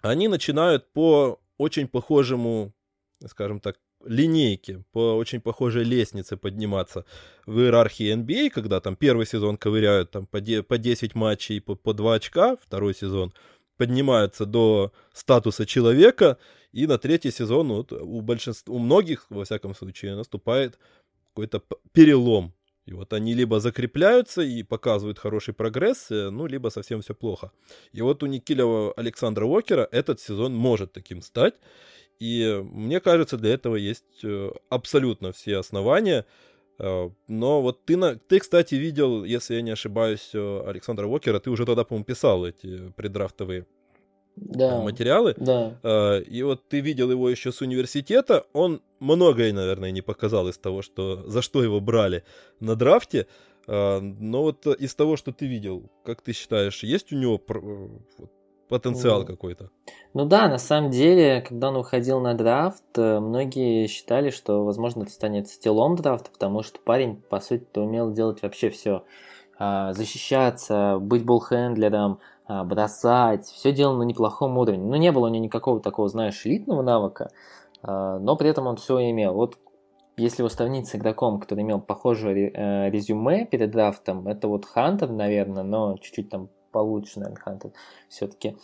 они начинают по очень похожему, скажем так, линейке, по очень похожей лестнице подниматься в иерархии NBA, когда там первый сезон ковыряют там по 10 матчей по, по 2 очка, второй сезон поднимаются до статуса человека, и на третий сезон вот, у большинства, у многих, во всяком случае, наступает какой-то перелом. И вот они либо закрепляются и показывают хороший прогресс, э, ну, либо совсем все плохо. И вот у Никилева Александра Уокера этот сезон может таким стать. И мне кажется, для этого есть э, абсолютно все основания. Э, но вот ты, на... ты, кстати, видел, если я не ошибаюсь, Александра Уокера, ты уже тогда, по-моему, писал эти предрафтовые да, материалы. Да. И вот ты видел его еще с университета. Он многое, наверное, не показал из того, что за что его брали на драфте. Но вот из того, что ты видел, как ты считаешь, есть у него потенциал какой-то? Ну да, на самом деле, когда он уходил на драфт, э, многие считали, что, возможно, это станет стилом драфта, потому что парень, по сути, умел делать вообще все. А, защищаться, быть болхендлером, а, бросать, все делал на неплохом уровне. Ну, не было у него никакого такого, знаешь, элитного навыка, а, но при этом он все имел. Вот если его сравнить с игроком, который имел похожее э, резюме перед драфтом, это вот Хантер, наверное, но чуть-чуть там получше, наверное, Хантер все-таки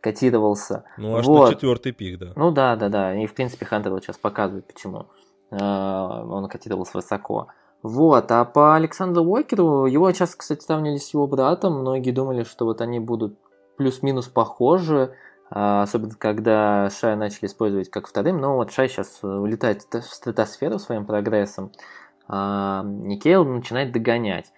котировался. Ну, аж вот. на четвертый пик, да. Ну да, да, да. И в принципе Хантер вот сейчас показывает, почему а, он котировался высоко. Вот, а по Александру Уокеру, его сейчас, кстати, сравнили с его братом, многие думали, что вот они будут плюс-минус похожи, а, особенно когда Шай начали использовать как вторым, но вот Шай сейчас улетает в стратосферу своим прогрессом, а Никейл начинает догонять.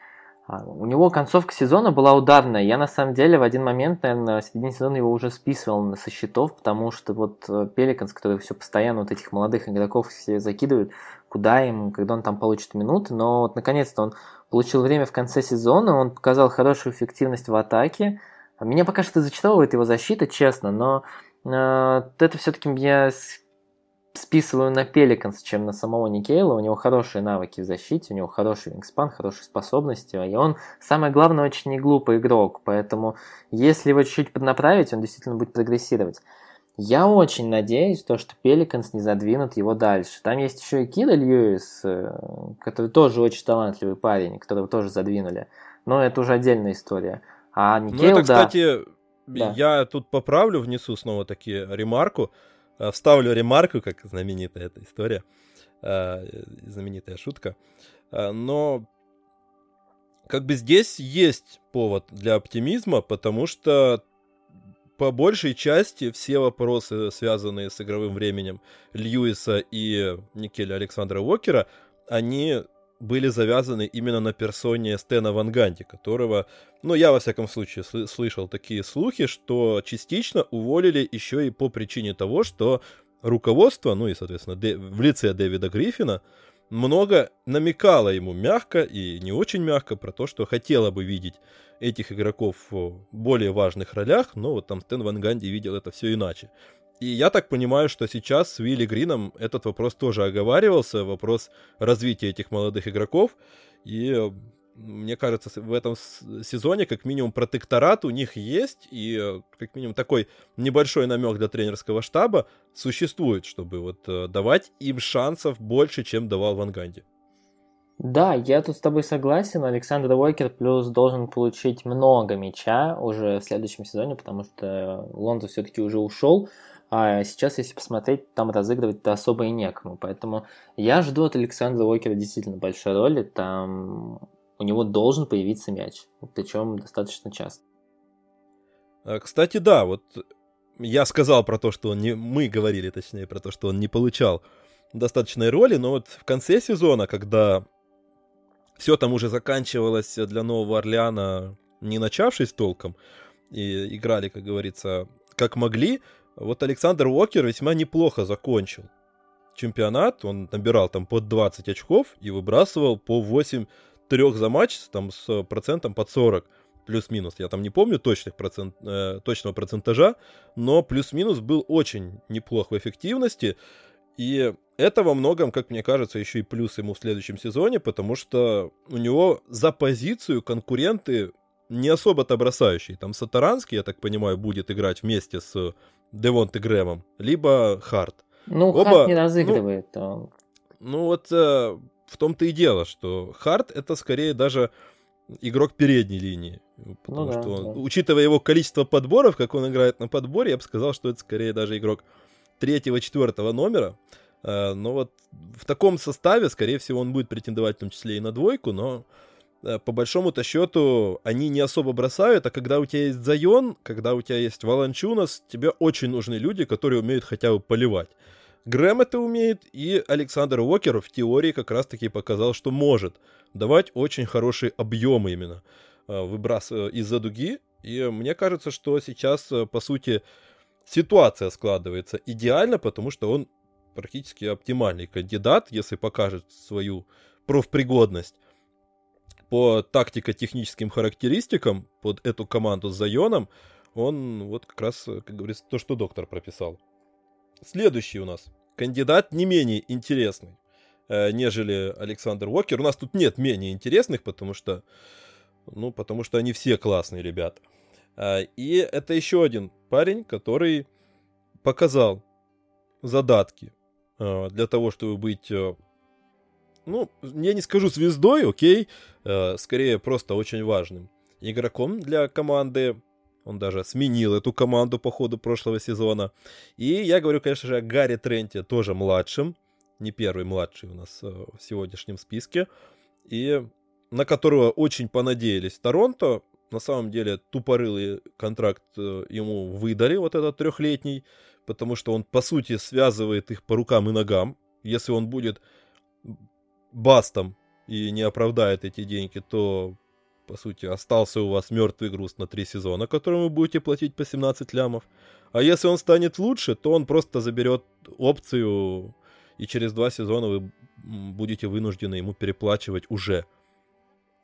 А, у него концовка сезона была ударная. Я на самом деле в один момент, наверное, в середине сезона его уже списывал со счетов, потому что вот э, Пеликанс, который все постоянно вот этих молодых игроков все закидывают, куда им, когда он там получит минуты. Но вот наконец-то он получил время в конце сезона, он показал хорошую эффективность в атаке. Меня пока что зачитывает его защита, честно, но э, это все-таки я списываю на Пеликанс, чем на самого Никейла. У него хорошие навыки в защите, у него хороший wingspan, хорошие способности. И он, самое главное, очень не глупый игрок. Поэтому, если его чуть-чуть поднаправить, он действительно будет прогрессировать. Я очень надеюсь, то, что Пеликанс не задвинут его дальше. Там есть еще и Кира Льюис, э, который тоже очень талантливый парень, которого тоже задвинули. Но это уже отдельная история. А Никейл, ну, это, кстати, да. я тут поправлю, внесу снова таки ремарку. Э, вставлю ремарку, как знаменитая эта история, э, знаменитая шутка. Э, но как бы здесь есть повод для оптимизма, потому что по большей части все вопросы, связанные с игровым временем Льюиса и Никеля Александра Уокера, они были завязаны именно на персоне Стена Ван Ганди, которого, ну, я во всяком случае сл- слышал такие слухи, что частично уволили еще и по причине того, что руководство, ну и, соответственно, Дэ- в лице Дэвида Гриффина, много намекало ему мягко и не очень мягко про то, что хотела бы видеть этих игроков в более важных ролях, но вот там Стэн Ван Ганди видел это все иначе. И я так понимаю, что сейчас с Вилли Грином этот вопрос тоже оговаривался, вопрос развития этих молодых игроков. И мне кажется, в этом сезоне как минимум протекторат у них есть, и как минимум такой небольшой намек для тренерского штаба существует, чтобы вот э, давать им шансов больше, чем давал Ван Ганди. Да, я тут с тобой согласен. Александр Уокер плюс должен получить много мяча уже в следующем сезоне, потому что Лонзо все-таки уже ушел. А сейчас, если посмотреть, там разыгрывать-то особо и некому. Поэтому я жду от Александра Уокера действительно большой роли. Там у него должен появиться мяч. Причем достаточно часто. А, кстати, да, вот я сказал про то, что он не... Мы говорили, точнее, про то, что он не получал достаточной роли, но вот в конце сезона, когда все там уже заканчивалось для Нового Орлеана, не начавшись толком, и играли, как говорится, как могли, вот Александр Уокер весьма неплохо закончил чемпионат. Он набирал там под 20 очков и выбрасывал по 8 трех за матч там с процентом под 40 плюс-минус. Я там не помню точных процент, э, точного процентажа, но плюс-минус был очень неплох в эффективности. И это во многом, как мне кажется, еще и плюс ему в следующем сезоне, потому что у него за позицию конкуренты не особо-то бросающие. Там Сатаранский, я так понимаю, будет играть вместе с Девонте Грэмом, либо Харт. Ну, Оба- Харт не разыгрывает. он- Ну вот э, в том-то и дело, что Харт это скорее даже игрок передней линии. Потому Ну да, что, он, да. учитывая его количество подборов, как он играет на подборе, я бы сказал, что это скорее даже игрок третьего, четвертого номера. Э, но вот в таком составе, скорее всего, он будет претендовать в том числе и на двойку, но по большому-то счету они не особо бросают, а когда у тебя есть Зайон, когда у тебя есть Валанчунас, тебе очень нужны люди, которые умеют хотя бы поливать. Грэм это умеет, и Александр Уокер в теории как раз-таки показал, что может давать очень хорошие объемы именно э, выбрас э, из-за дуги. И мне кажется, что сейчас, э, по сути, ситуация складывается идеально, потому что он практически оптимальный кандидат, если покажет свою профпригодность по тактико-техническим характеристикам под эту команду с Зайоном, он вот как раз, э, как говорится, то, что доктор прописал. Следующий у нас кандидат не менее интересный, э, нежели Александр Уокер. У нас тут нет менее интересных, потому что, ну, потому что они все классные ребята. А, И это еще один парень, который показал задатки э, для того, чтобы быть, э, ну, я не скажу звездой, окей, э, скорее просто очень важным игроком для команды. Он даже сменил эту команду по ходу прошлого сезона. И я говорю, конечно же, о Гарри Тренте, тоже младшим. Не первый младший у нас э, в сегодняшнем списке. И на которого очень понадеялись Торонто. На самом деле тупорылый контракт э, ему выдали, вот этот трехлетний, потому что он, по сути, связывает их по рукам и ногам. Если он будет бастом и не оправдает эти деньги, то, по сути, остался у вас мертвый груз на три сезона, который вы будете платить по 17 лямов. А если он станет лучше, то он просто заберет опцию, и через два сезона вы будете вынуждены ему переплачивать уже.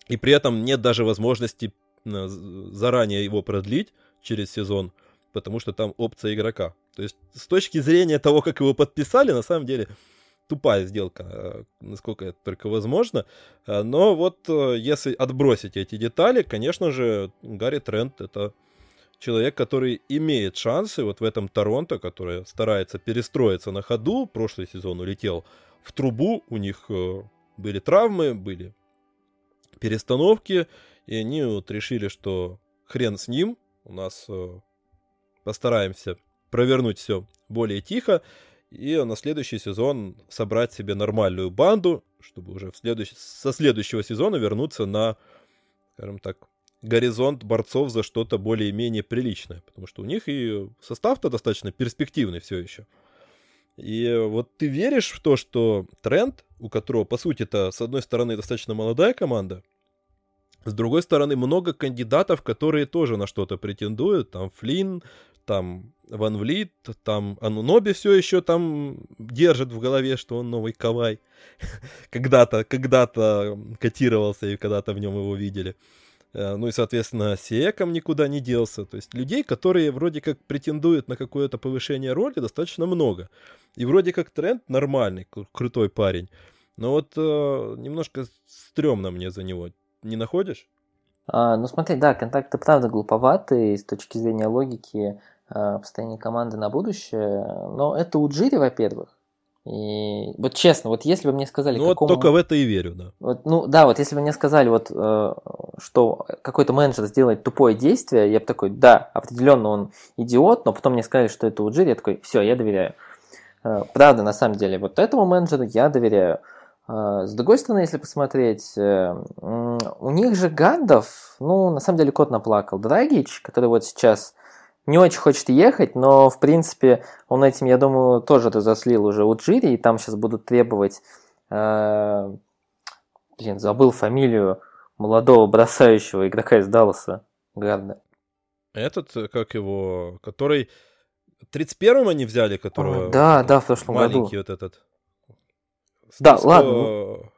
И при этом нет даже возможности заранее его продлить через сезон, потому что там опция игрока. То есть с точки зрения того, как его подписали, на самом деле тупая сделка, э, насколько это только возможно. Э, Но вот э, если отбросить эти детали, конечно же, Гарри Трент это человек, который имеет шансы вот в этом Торонто, который старается перестроиться на ходу. Прошлый сезон улетел в трубу, у них были травмы, были перестановки, и они вот решили, что хрен с ним, у нас постараемся провернуть все более тихо, и на следующий сезон собрать себе нормальную банду, чтобы уже в следующ... со следующего сезона вернуться на, скажем так, горизонт борцов за что-то более-менее приличное, потому что у них и состав-то достаточно перспективный все еще. И вот ты веришь в то, что тренд, у которого, по сути-то, с одной стороны, достаточно молодая команда, с другой стороны, много кандидатов, которые тоже на что-то претендуют. Там Флинн, там Ван Влит, там Ануноби все еще там держит в голове, что он новый Кавай. когда-то, когда-то котировался и когда-то в нем его видели. Э, Ну и, соответственно, Сиеком никуда не делся. То есть людей, которые вроде как претендуют на какое-то повышение роли, достаточно много. И вроде как тренд нормальный, кру- крутой парень. Но вот э, немножко стрёмно мне за него. Не находишь? А, ну смотри, да, контакты правда глуповатые с точки зрения логики а, построения команды на будущее, но это у Джири, во-первых. И вот честно, вот если бы мне сказали, Ну вот какому- только в это и верю, да. Вот, ну да, вот если бы мне сказали, вот, э, что какой-то менеджер сделает тупое действие, я бы такой, да, определенно он идиот, но потом мне сказали, что это Уджири, я такой, все, я доверяю. Э, правда, на самом деле, вот этому менеджеру я доверяю. Э, с другой стороны, если посмотреть, э, у них же гандов, ну, на самом деле, кот наплакал. Драгич, который вот сейчас не очень хочет ехать, но, в принципе, он этим, я думаю, тоже разослил уже у Джири, и там сейчас будут требовать э, Блин, забыл фамилию молодого бросающего игрока из Далласа. Гарда. Этот, э, как его, который 31-м они взяли, которого... да, да, в прошлом году. Маленький вот этот. Да, ладно.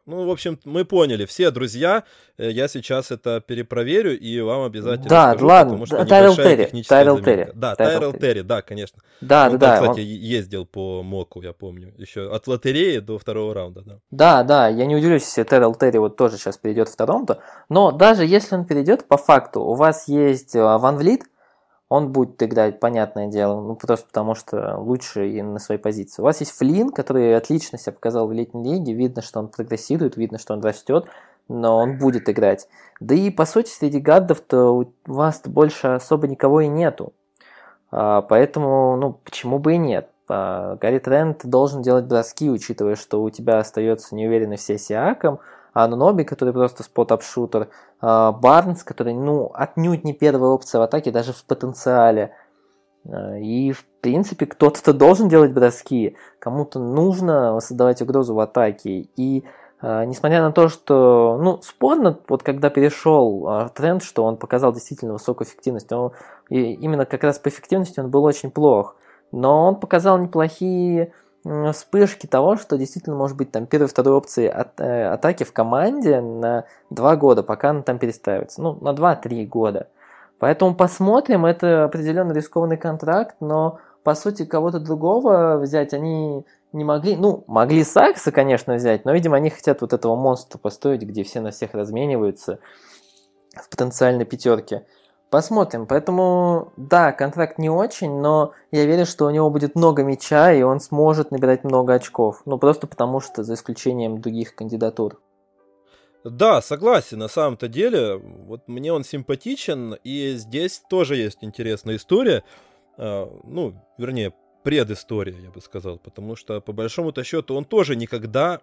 Ну, в общем, мы поняли. Все друзья, э, я сейчас это перепроверю и вам обязательно да, скажу, ладно. потому что Тайрел небольшая Терри. техническая Тайрел. Терри. Да, Тайрел Тайрел Терри. Да, конечно. Да, он да, там, да. кстати, он- ездил по моку, я помню. Еще от лотереи до второго раунда, да. Да, да, я не удивлюсь, если Террел Терри вот тоже сейчас перейдет в Торонто. Но даже если он перейдет, по факту, у вас есть Ван Влит, он будет играть, понятное дело, ну просто потому что лучше и на своей позиции. У вас есть Флин, который отлично себя показал в летней лиге, видно, что он прогрессирует, видно, что он растет, но он будет играть. Да и по сути среди гардов-то у вас больше особо никого и нету. А, Поэтому, ну, почему бы и нет? А, Гарри Трент должен делать броски, учитывая, что у тебя остается неуверенный все Сиаком, а Ноби, который просто спот-ап-шутер, а, Барнс, который, ну, отнюдь не первая опция в атаке, даже в потенциале. А, И, в принципе, кто-то должен делать броски, кому-то нужно создавать угрозу в атаке. И несмотря на то, что, ну, спорно, вот когда перешел тренд, что он показал действительно высокую эффективность, он- и именно как раз по эффективности он был очень плох. Но он показал неплохие вспышки того, что действительно может быть там первой, второй опции от- э, атаки в команде на два года, пока она там перестраивается. Ну, на 2-3 года. Поэтому посмотрим, это определенно рискованный контракт, но по сути кого-то другого взять они не могли. Ну, могли Сакса, конечно, взять, но, видимо, они хотят вот этого монстра построить, где все на всех размениваются в потенциальной пятерке. Посмотрим. Поэтому, да, контракт не очень, но я верю, что у него будет много мяча, и он сможет набирать много очков. Ну, просто потому что, за исключением других кандидатур. Да, согласен, на самом-то деле, вот мне он симпатичен, и здесь тоже есть интересная история, а, ну, вернее, предыстория, я бы сказал, потому что, по большому-то счету, он тоже никогда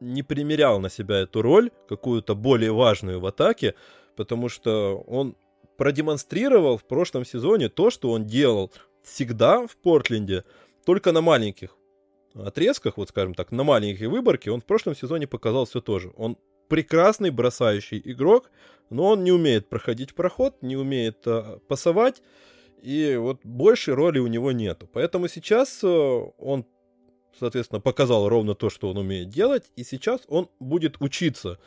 не примерял на себя эту роль, какую-то более важную в атаке, потому что он продемонстрировал в прошлом сезоне то, что он делал всегда в Портленде, только на маленьких отрезках, вот скажем так, на маленькой выборке, он в прошлом сезоне показал все то же. Он прекрасный бросающий игрок, но он не умеет проходить проход, не умеет э, пасовать, и вот большей роли у него нету. Поэтому сейчас э, он, соответственно, показал ровно то, что он умеет делать, и сейчас он будет учиться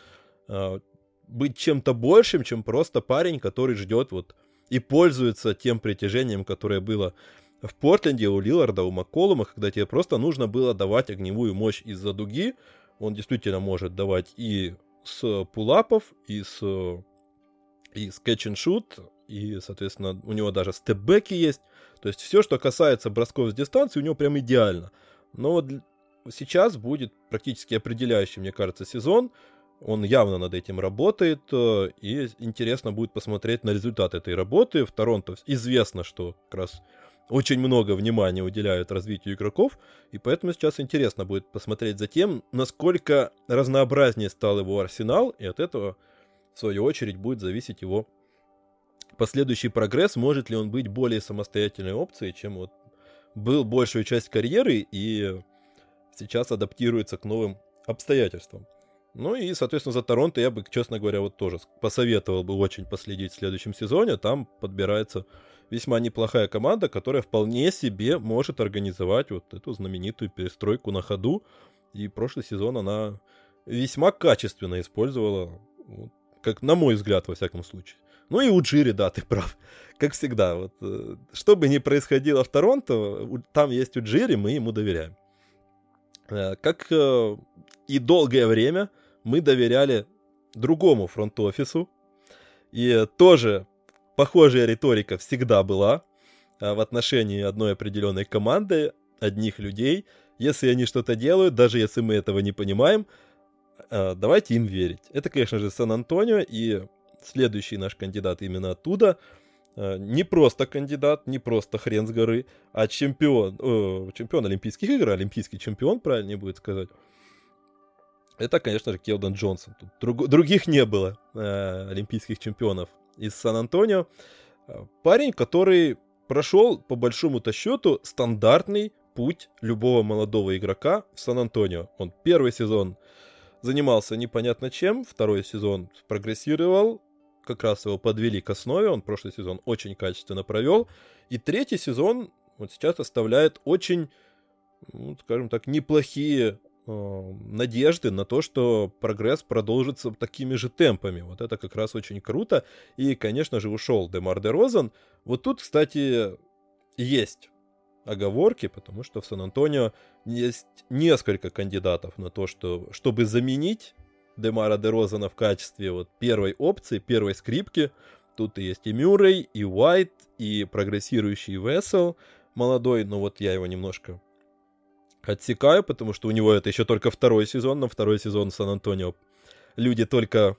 э, быть чем-то большим, чем просто парень, который ждет вот и пользуется тем притяжением, которое было в Портленде у Лиларда, у Макколума, когда тебе просто нужно было давать огневую мощь из-за дуги. Он действительно может давать и с пулапов, и с, и с catch and shoot, и, соответственно, у него даже степбеки есть. То есть все, что касается бросков с дистанции, у него прям идеально. Но сейчас будет практически определяющий, мне кажется, сезон. Он явно над этим работает, э, и интересно будет посмотреть на результат этой работы. В Торонто известно, что как раз очень много внимания уделяют развитию игроков, и поэтому сейчас интересно будет посмотреть за тем, насколько разнообразнее стал его арсенал, и от этого, в свою очередь, будет зависеть его последующий прогресс, может ли он быть более самостоятельной опцией, чем вот был большую часть карьеры и сейчас адаптируется к новым обстоятельствам. Ну и, соответственно, за Торонто я бы, честно говоря, вот тоже посоветовал бы очень последить в следующем сезоне. Там подбирается весьма неплохая команда, которая вполне себе может организовать вот эту знаменитую перестройку на ходу. И прошлый сезон она весьма качественно использовала, как на мой взгляд, во всяком случае. Ну и у Джири, да, ты прав. Как всегда, вот, э, что бы ни происходило в Торонто, там есть у Джири, мы ему доверяем. Э, Как э, и долгое время мы доверяли другому фронт-офису, и тоже похожая риторика всегда была а, в отношении одной определенной команды, одних людей. Если они что-то делают, даже если мы этого не понимаем, а, давайте им верить. Это, конечно же, Сан-Антонио, и следующий наш кандидат именно оттуда. А, Не просто кандидат, не просто хрен с горы, а чемпион, э, чемпион Олимпийских игр, олимпийский чемпион, правильнее будет сказать. Это, конечно же, Келден Джонсон. Тут друг- других не было э, олимпийских чемпионов из Сан-Антонио. Э, Парень, который прошел, по большому-то счету, стандартный путь любого молодого игрока в Сан-Антонио. Он первый сезон занимался непонятно чем, второй сезон прогрессировал, как раз его подвели к основе, он прошлый сезон очень качественно провел, и третий сезон вот сейчас оставляет очень, ну, скажем так, неплохие надежды на то, что прогресс продолжится такими же темпами. Вот это как раз очень круто. И, конечно же, ушел Демар де Розен. Вот тут, кстати, есть оговорки, потому что в Сан-Антонио есть несколько кандидатов на то, что, чтобы заменить Демара де Розена в качестве вот первой опции, первой скрипки. Тут и есть и Мюррей, и Уайт, и прогрессирующий Вессел молодой, но вот я его немножко отсекаю, потому что у него это еще только второй сезон, на второй сезон Сан-Антонио люди только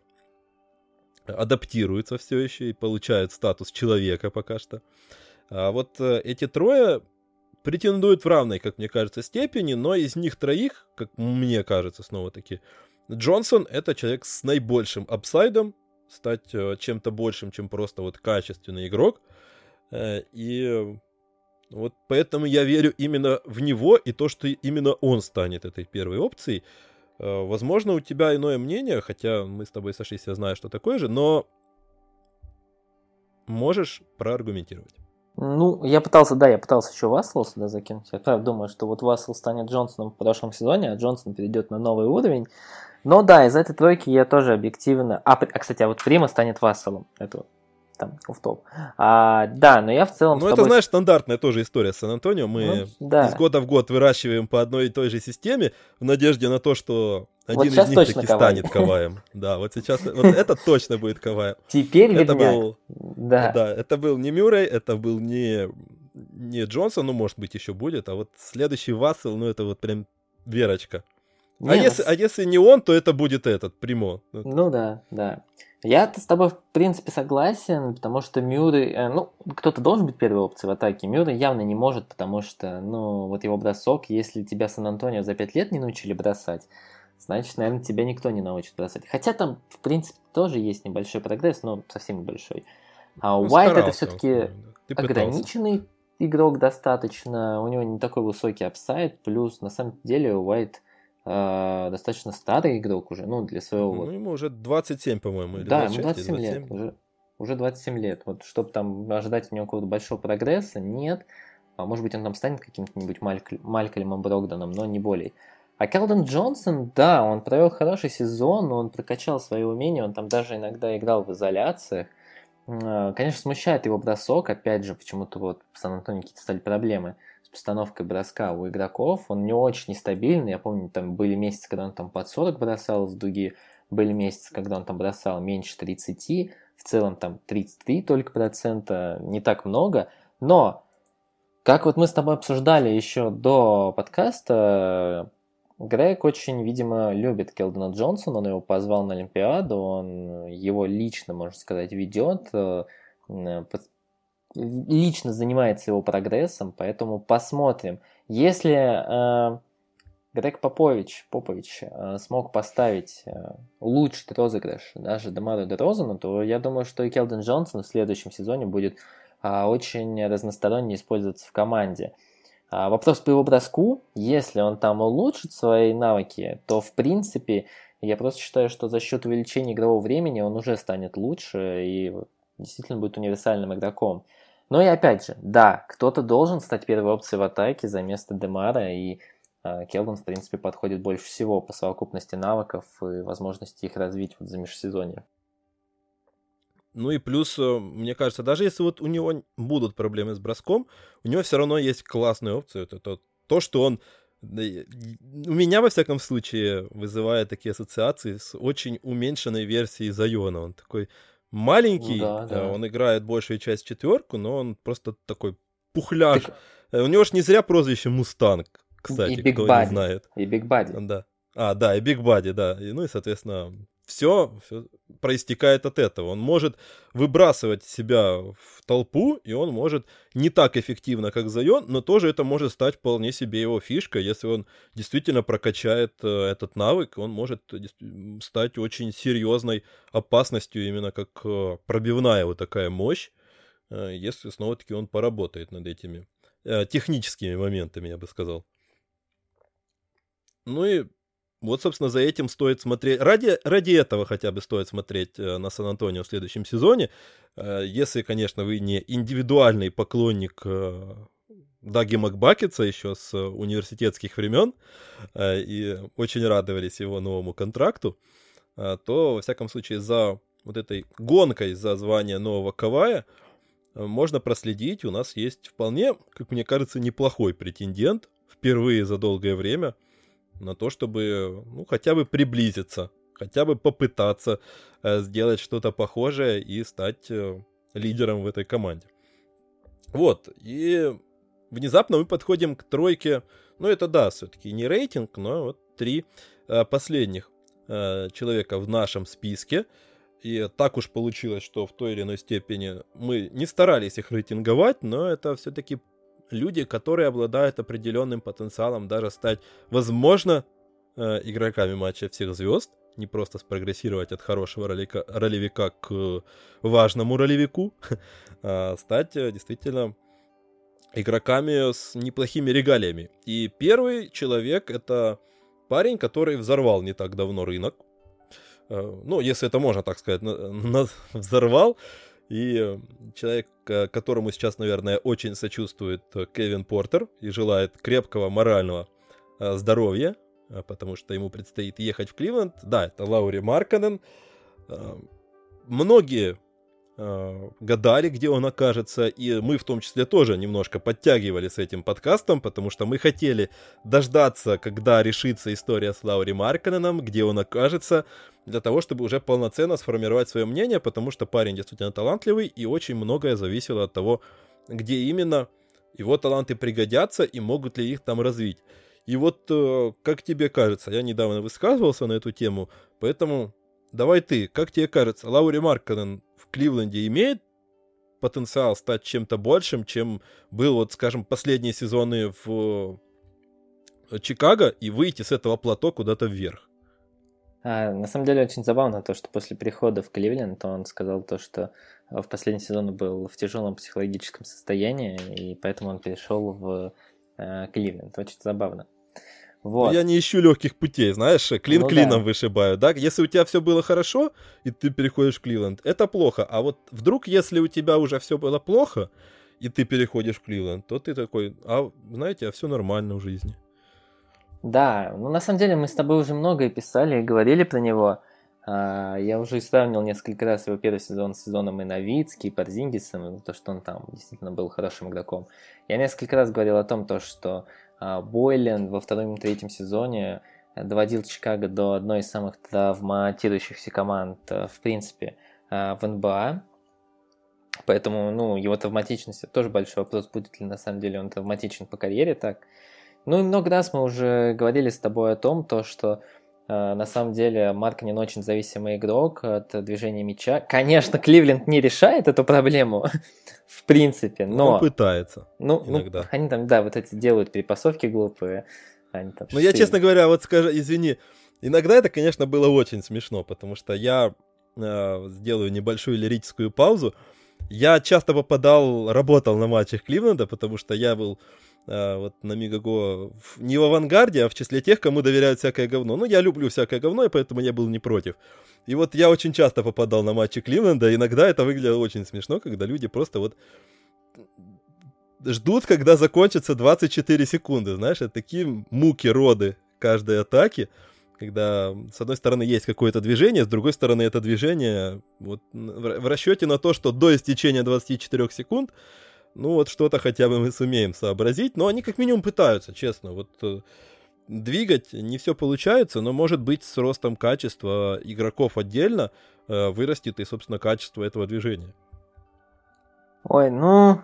адаптируются все еще и получают статус человека пока что. А вот э, эти трое претендуют в равной, как мне кажется, степени, но из них троих, как мне кажется, снова-таки, Джонсон — это человек с наибольшим апсайдом, стать э, чем-то большим, чем просто вот качественный игрок. Э, и вот поэтому я верю именно в него и то, что именно он станет этой первой опцией. Э, возможно, у тебя иное мнение, хотя мы с тобой сошлись, я знаю, что такое же, но можешь проаргументировать. Ну, я пытался, да, я пытался еще Вассела сюда закинуть. Я правда думаю, что вот Вассел станет Джонсоном в прошлом сезоне, а Джонсон перейдет на новый уровень. Но да, из этой тройки я тоже объективно... А, а кстати, а вот Прима станет Васселом. Это там, в топ. А, да, но я в целом... Ну, это, тобой... знаешь, стандартная тоже история с Сан-Антонио. Мы ну, да. из года в год выращиваем по одной и той же системе в надежде на то, что один вот из них таки Кавай. станет Каваем. Да, вот сейчас вот это точно будет Каваем. Теперь это был, да. да, это был не Мюррей, это был не, не Джонсон, ну, может быть, еще будет, а вот следующий Вассел, ну, это вот прям Верочка. а, если, а если не он, то это будет этот, Примо. Ну да, да. Я с тобой, в принципе, согласен, потому что Мюррей, э, ну, кто-то должен быть первой опцией в атаке. Мюррей явно не может, потому что, ну, вот его бросок, если тебя Сан-Антонио за пять лет не научили бросать, значит, наверное, тебя никто не научит бросать. Хотя там, в принципе, тоже есть небольшой прогресс, но совсем небольшой. А ну, Уайт это все-таки ограниченный игрок достаточно, у него не такой высокий апсайд, плюс на самом деле Уайт э, достаточно старый игрок уже, ну, для своего... Ну, ему уже 27, по-моему, или Да, 26, ему 27 27 лет, уже, уже 27 лет. Вот, чтобы там ожидать от него какого-то большого прогресса, нет. А может быть, он там станет каким-нибудь Маль... Малькольмом Брогданом, но не более. А Келден Джонсон, да, он провел хороший сезон, он прокачал свои умения, он там даже иногда играл в изоляциях. Э, конечно, смущает его бросок, опять же, почему-то вот в Сан-Антонио какие-то стали проблемы с постановкой броска у игроков. Он не очень нестабильный. Я помню, там были месяцы, когда он там под 40 бросал с дуги, были месяцы, когда он там бросал меньше 30, в целом там 33 только процента, не так много. Но, как вот мы с тобой обсуждали еще до подкаста, Грег очень, видимо, любит Келдона Джонсона, он его позвал на Олимпиаду, он его лично, можно сказать, ведет, э, лично занимается его прогрессом, поэтому посмотрим. Если э, Грег Попович, Попович э, смог поставить, э, улучшить розыгрыш даже Демару Дерозану, то я думаю, что и Келден Джонсон в следующем сезоне будет э, очень разносторонне использоваться в команде. А вопрос по его броску, если он там улучшит свои навыки, то в принципе я просто считаю, что за счет увеличения игрового времени он уже станет лучше и действительно будет универсальным игроком. Но и опять же, да, кто-то должен стать первой опцией в атаке за место Демара, и э, Келдон, в принципе, подходит больше всего по совокупности навыков и возможности их развить вот за межсезонье. Ну и плюс, э, мне кажется, даже если вот у него будут проблемы с броском, у него все равно есть классная опция. Это то, то что он у меня, во всяком случае, вызывает такие ассоциации с очень уменьшенной версией Зайона. Он такой маленький, да, да. он играет большую часть четверку, но он просто такой пухляж. Так... Э, у него же не зря прозвище Мустанг, кстати, и кто не знает. И Big Body. Да. А, да, и Big Body, да. И, ну и, соответственно, все, все проистекает от этого. Он может выбрасывать себя в толпу, и он может не так эффективно, как Зайон, но тоже это может стать вполне себе его фишкой. Если он действительно прокачает э, этот навык, он может стать очень серьезной опасностью, именно как э, пробивная вот такая мощь, э, если снова-таки он поработает над этими техническими моментами, я бы сказал. Ну и вот, собственно, за этим стоит смотреть. Ради, ради этого хотя бы стоит смотреть э, на Сан-Антонио в следующем сезоне. Э, если, конечно, вы не индивидуальный поклонник э, Даги Макбакетса еще с университетских времен и очень радовались его новому контракту, то, во всяком случае, за вот этой гонкой за звание нового Кавая можно проследить. У нас есть вполне, как мне кажется, неплохой претендент впервые за долгое время на то, чтобы ну, хотя бы приблизиться, хотя бы попытаться э, сделать что-то похожее и стать э, лидером в этой команде. Вот, и внезапно мы подходим к тройке, ну это да, все-таки не рейтинг, но вот три э, последних э, человека в нашем списке. И так уж получилось, что в той или иной степени мы не старались их рейтинговать, но это все-таки люди, которые обладают определенным потенциалом даже стать, возможно, э, игроками матча всех звезд, не просто спрогрессировать от хорошего ролика, ролевика к важному ролевику, а стать э, действительно игроками с неплохими регалиями. И первый человек это парень, который взорвал не так давно рынок. Э, ну, если это можно так сказать, взорвал. И человек, которому сейчас, наверное, очень сочувствует Кевин Портер и желает крепкого морального э, здоровья, э, потому что ему предстоит ехать в Кливленд. Да, это Лаури Марканен. Многие э, гадали, где он окажется, и мы в том числе тоже немножко подтягивали с этим подкастом, потому что мы хотели дождаться, когда решится история с Лаури Марканеном, где он окажется, для того, чтобы уже полноценно сформировать свое мнение, потому что парень действительно талантливый, и очень многое зависело от того, где именно его таланты пригодятся и могут ли их там развить. И вот, э, как тебе кажется, я недавно высказывался на эту тему, поэтому давай ты, как тебе кажется, Лаури Марканен Кливленде имеет потенциал стать чем-то большим, чем был, вот, скажем, последние сезоны в э, Чикаго и выйти с этого плато куда-то вверх? А, на самом деле очень забавно то, что после прихода в Кливленд он сказал то, что в последний сезон был в тяжелом психологическом состоянии, и поэтому он перешел в э, Кливленд. Очень забавно. Вот. я не ищу легких путей, знаешь, клин ну, клином да. вышибаю, да? Если у тебя все было хорошо, и ты переходишь в Кливленд, это плохо. А вот вдруг, если у тебя уже все было плохо, и ты переходишь в Кливленд, то ты такой, а знаете, а все нормально в жизни. Да, ну на самом деле мы с тобой уже многое писали и говорили про него. А, я уже сравнил несколько раз его первый сезон с сезоном и Новицки, и Парзингисом, то, что он там действительно был хорошим игроком. Я несколько раз говорил о том, то, что а, Бойлен во втором и третьем сезоне доводил Чикаго до одной из самых травматирующихся команд, э, в принципе, э, в НБА. Поэтому, ну, его травматичность тоже большой вопрос, будет ли на самом деле он травматичен по карьере так. Ну и много раз мы уже говорили с тобой о том, то, что э, на самом деле Маркнин очень зависимый игрок от движения мяча. Конечно, Кливленд не решает эту проблему, в принципе, но... Он пытается ну, ну иногда. Ну, они там, да, вот эти делают перепасовки глупые. Они там ну, я, честно говоря, вот скажу, извини, иногда это, конечно, было очень смешно, потому что я э, сделаю небольшую лирическую паузу. Я часто попадал, работал на матчах Кливленда, потому что я был вот на Мегаго не в авангарде, а в числе тех, кому доверяют всякое говно. Ну, я люблю всякое говно, и поэтому я был не против. И вот я очень часто попадал на матчи Кливленда, иногда это выглядело очень смешно, когда люди просто вот ждут, когда закончится 24 секунды, знаешь, это такие муки роды каждой атаки, когда с одной стороны есть какое-то движение, с другой стороны это движение вот в расчете на то, что до истечения 24 секунд ну вот что-то хотя бы мы сумеем сообразить, но они как минимум пытаются, честно, вот э, двигать не все получается, но может быть с ростом качества игроков отдельно э, вырастет и, собственно, качество этого движения. Ой, ну,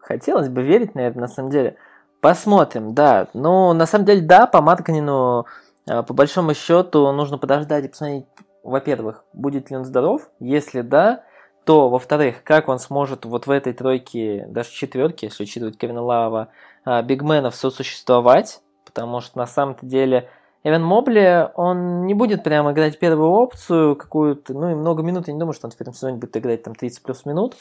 хотелось бы верить, наверное, на самом деле. Посмотрим, да. Ну, на самом деле, да, по Марканину, э, по большому счету, нужно подождать и посмотреть, во-первых, будет ли он здоров. Если да, то, во-вторых, как он сможет вот в этой тройке, даже четверке, если учитывать Кевина Лава, а, бигменов сосуществовать, потому что на самом-то деле Эван Мобли, он не будет прямо играть первую опцию какую-то, ну и много минут, я не думаю, что он в этом сезоне будет играть там 30 плюс минут,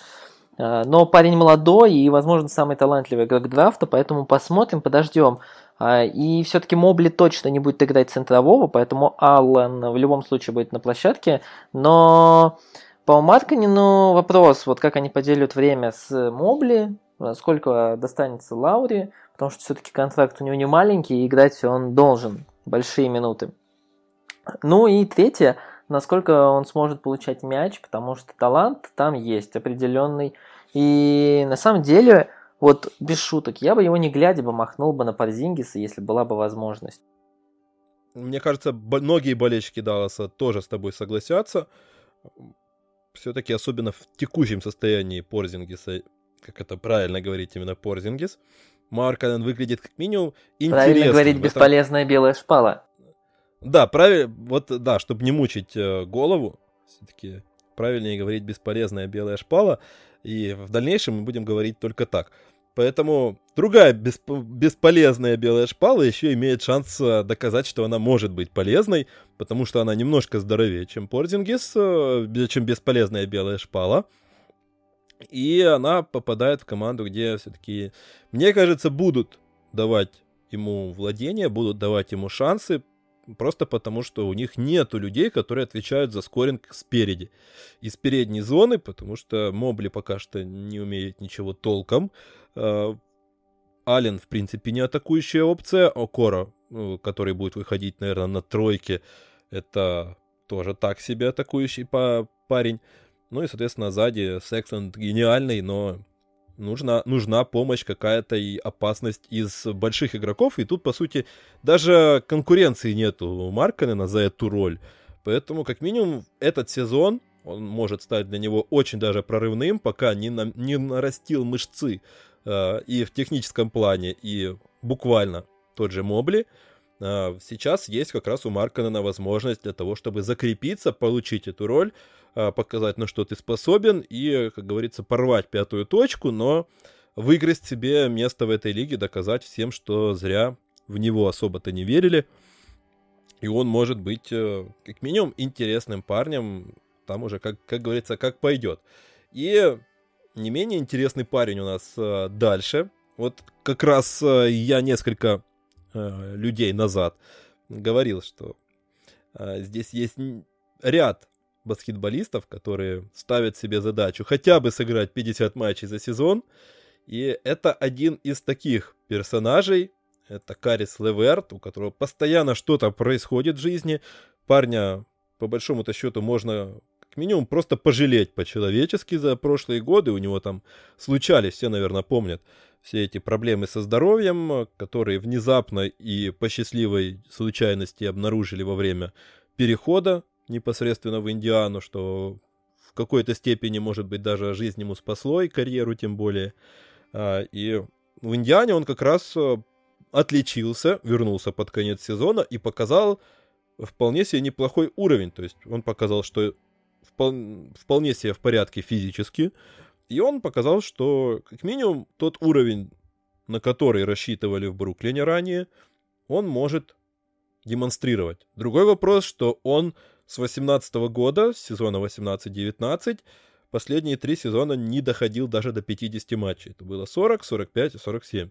а, но парень молодой и, возможно, самый талантливый игрок драфта, поэтому посмотрим, подождем. А, и все-таки Мобли точно не будет играть центрового, поэтому Аллен в любом случае будет на площадке, но по Марканину вопрос, вот как они поделят время с Мобли, сколько достанется Лаури, потому что все-таки контракт у него не маленький, и играть он должен большие минуты. Ну и третье, насколько он сможет получать мяч, потому что талант там есть определенный. И на самом деле, вот без шуток, я бы его не глядя бы махнул бы на Парзингиса, если была бы возможность. Мне кажется, многие болельщики Далласа тоже с тобой согласятся. Все-таки особенно в текущем состоянии Порзингиса, как это правильно говорить именно Порзингис, Марканен выглядит как минимум интересно. Правильно говорить, бесполезная белая шпала. Да, правильно, вот, да, чтобы не мучить э, голову, все-таки правильнее говорить бесполезная белая шпала, и в дальнейшем мы будем говорить только так. Поэтому другая бесп- бесполезная белая шпала еще имеет шанс э, доказать, что она может быть полезной, потому что она немножко здоровее, чем Порзингис, э, чем бесполезная белая шпала. И она попадает в команду, где все-таки, мне кажется, будут давать ему владение, будут давать ему шансы, просто потому что у них нету людей, которые отвечают за скоринг спереди. Из передней зоны, потому что Мобли пока что не умеет ничего толком. А, Ален, в принципе, не атакующая опция. Окора, ну, который будет выходить, наверное, на тройке, это тоже так себе атакующий парень. Ну и, соответственно, сзади Сексон гениальный, но нужна, нужна помощь какая-то и опасность из больших игроков. И тут, по сути, даже конкуренции нету у Марканена за эту роль. Поэтому, как минимум, этот сезон, он может стать для него очень даже прорывным, пока не, на, не нарастил мышцы э, и в техническом плане, и буквально тот же Мобли. Э, сейчас есть как раз у Марканена возможность для того, чтобы закрепиться, получить эту роль, а, показать, на что ты способен, и, как говорится, порвать пятую точку, но выиграть себе место в этой лиге, доказать всем, что зря в него особо-то не верили. И он может быть, э, как минимум, интересным парнем, там уже, как, как говорится, как пойдет. И не менее интересный парень у нас э, дальше. Вот как раз э, я несколько людей назад говорил, что здесь есть ряд баскетболистов, которые ставят себе задачу хотя бы сыграть 50 матчей за сезон. И это один из таких персонажей. Это Карис Леверт, у которого постоянно что-то происходит в жизни. Парня, по большому-то счету, можно как минимум просто пожалеть по-человечески за прошлые годы. У него там случались, все, наверное, помнят, все эти проблемы со здоровьем, которые внезапно и по счастливой случайности обнаружили во время перехода непосредственно в Индиану, что в какой-то степени, может быть, даже жизнь ему спасло, и карьеру тем более. А, и в Индиане он как раз э, отличился, вернулся под конец сезона и показал вполне себе неплохой уровень. То есть он показал, что вполне себе в порядке физически. И он показал, что как минимум тот уровень, на который рассчитывали в Бруклине ранее, он может демонстрировать. Другой вопрос, что он с 18 года, сезона 18-19, последние три сезона не доходил даже до 50 матчей. Это было 40, 45 и 47.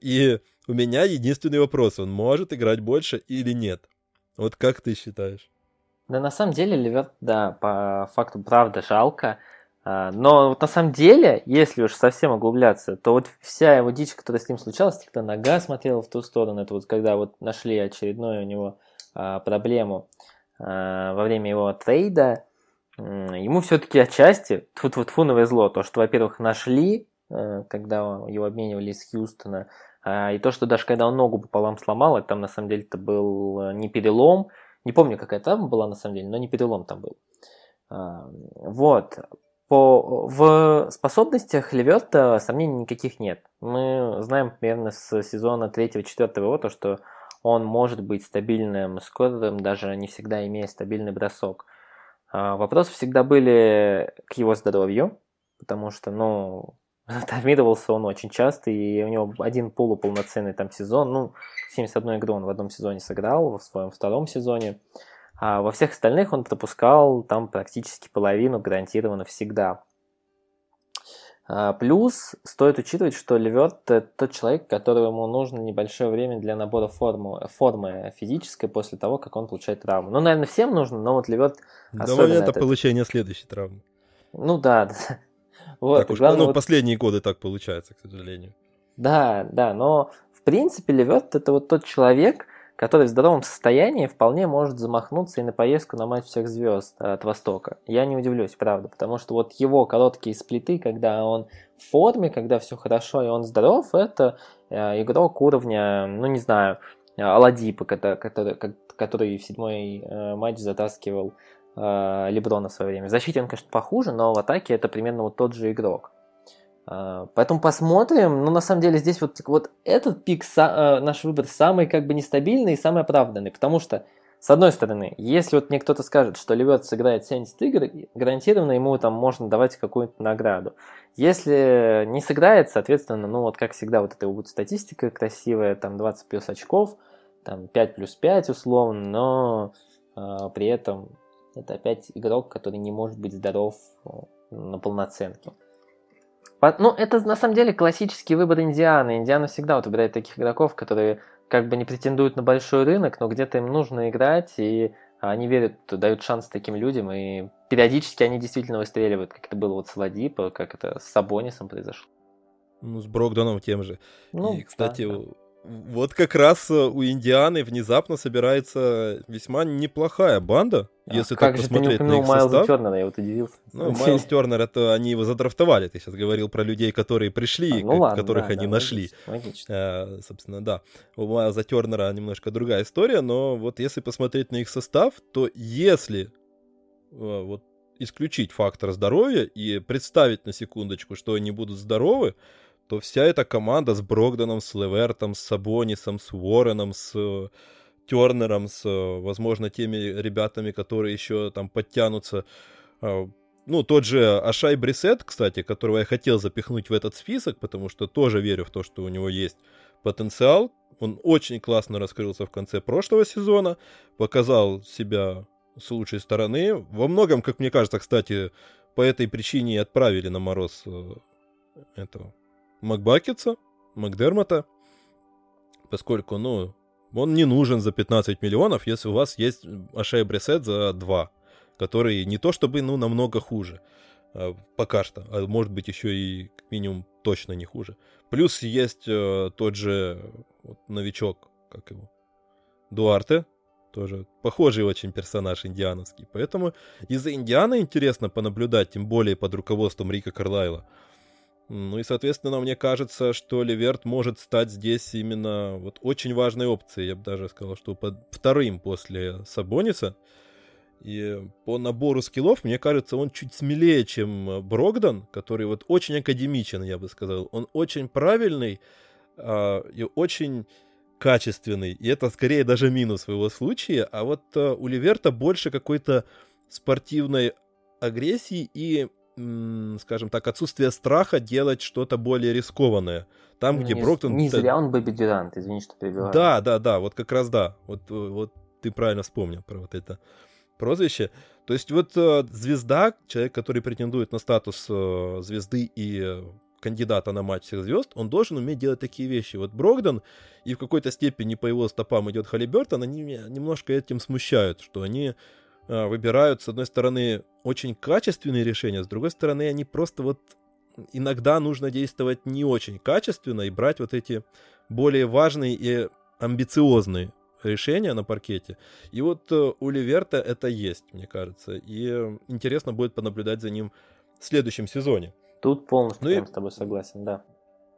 И у меня единственный вопрос, он может играть больше или нет? Вот как ты считаешь? Да, на самом деле, Левет, да, по факту, правда, жалко. А, но вот на самом деле, если уж совсем углубляться, то вот вся его дичь, которая с ним случалась, когда нога смотрела в ту сторону, это вот когда вот нашли очередную у него а, проблему, Э, во время его трейда, ему все-таки отчасти, тут вот фу навезло, то, что, во-первых, нашли, э, когда его обменивали из Хьюстона, а, и то, что даже когда он ногу пополам сломал, это там на самом деле это был э, не перелом, не помню, какая травма была на самом деле, но не перелом там был. А, вот. По, в способностях Леверта сомнений никаких нет. Мы знаем примерно с сезона 3-4 его, то, что он может быть стабильным скорером, даже не всегда имея стабильный бросок. А, вопросы всегда были к его здоровью, потому что, ну, травмировался он очень часто, и у него один полуполноценный там сезон, ну, 71 игру он в одном сезоне сыграл, в своем втором сезоне, а во всех остальных он пропускал там практически половину гарантированно всегда. А, плюс стоит учитывать, что Леверт – тот человек, которому нужно небольшое время для набора формы, формы физической после того, как он получает травму. Ну, наверное, всем нужно, но вот Леверт До момента это... получения следующей травмы. Ну да, да. Вот, так уж, главное, ну, вот... последние годы так получается, к сожалению. Да, да, но в принципе Леверт это вот тот человек, который в здоровом состоянии вполне может замахнуться и на поездку на матч всех звезд от Востока. Я не удивлюсь, правда, потому что вот его короткие сплиты, когда он в форме, когда все хорошо и он здоров, это э, игрок уровня, ну не знаю, Аладипа, который, который, в седьмой э, матч затаскивал э, Леброна в свое время. В защите он, конечно, похуже, но в атаке это примерно вот тот же игрок. А, поэтому посмотрим. Ну, на самом деле, здесь вот, вот этот пик, э, наш выбор самый как бы нестабильный и самый оправданный. Потому что, с одной стороны, если вот мне кто-то скажет, что Левет сыграет 70 игр, гарантированно ему там можно давать какую-то награду. Если не сыграет, соответственно, ну вот как всегда, вот это будет статистика красивая, там 20 плюс очков, там 5 плюс 5 условно, но э, при этом это опять игрок, который не может быть здоров на полноценке. Ну, это на самом деле классический выбор Индианы. Индиана всегда вот выбирает таких игроков, которые как бы не претендуют на большой рынок, но где-то им нужно играть, и они верят, дают шанс таким людям, и периодически они действительно выстреливают, как это было вот с Ладипо, как это с Сабонисом произошло. Ну, с Брогданом тем же. Ну, и, кстати, да, да. Вот как раз э, у Индианы внезапно собирается весьма неплохая банда, а если так посмотреть на их Майлза состав. Тернера, я вот удивился. Ну, Майлз Тернер, это они его задрафтовали. Ты сейчас говорил про людей, которые пришли, а, ну, ладно, которых да, они да, нашли. Логично. А, собственно, да. У Майлза Тернера немножко другая история, но вот если посмотреть на их состав, то если а, вот исключить фактор здоровья и представить на секундочку, что они будут здоровы, то вся эта команда с Брогданом, с Левертом, с Сабонисом, с Уорреном, с э, Тернером, с, э, возможно, теми ребятами, которые еще там подтянутся. А, ну, тот же Ашай Брисет, кстати, которого я хотел запихнуть в этот список, потому что тоже верю в то, что у него есть потенциал. Он очень классно раскрылся в конце прошлого сезона, показал себя с лучшей стороны. Во многом, как мне кажется, кстати, по этой причине и отправили на мороз э, этого Макбакетса, Макдермота, поскольку, ну, он не нужен за 15 миллионов, если у вас есть Ашей Бресет за 2, который не то чтобы, ну, намного хуже, а, пока что, а может быть еще и как минимум точно не хуже. Плюс есть э, тот же вот, новичок, как его, Дуарте, тоже похожий очень персонаж индиановский. Поэтому из-за Индианы интересно понаблюдать, тем более под руководством Рика Карлайла. Ну и, соответственно, мне кажется, что Ливерт может стать здесь именно вот очень важной опцией. Я бы даже сказал, что под вторым после Сабониса. И по набору скиллов, мне кажется, он чуть смелее, чем Брогдан, который вот очень академичен, я бы сказал. Он очень правильный э, и очень качественный. И это скорее даже минус в его случае. А вот э, у Ливерта больше какой-то спортивной агрессии и скажем так, отсутствие страха делать что-то более рискованное. Там, ну, где не, Броктон... Не зря он Бэби Дюрант, извини, что перебиваю. Да, да, да, вот как раз да. Вот, вот ты правильно вспомнил про вот это прозвище. То есть вот э, звезда, человек, который претендует на статус э, звезды и кандидата на матч всех звезд, он должен уметь делать такие вещи. Вот Брогдон, и в какой-то степени по его стопам идет Халибертон, они меня немножко этим смущают, что они выбирают, с одной стороны, очень качественные решения, с другой стороны, они просто вот иногда нужно действовать не очень качественно и брать вот эти более важные и амбициозные решения на паркете. И вот э, у Ливерта это есть, мне кажется. И интересно будет понаблюдать за ним в следующем сезоне. Тут полностью ну и... с тобой согласен, да.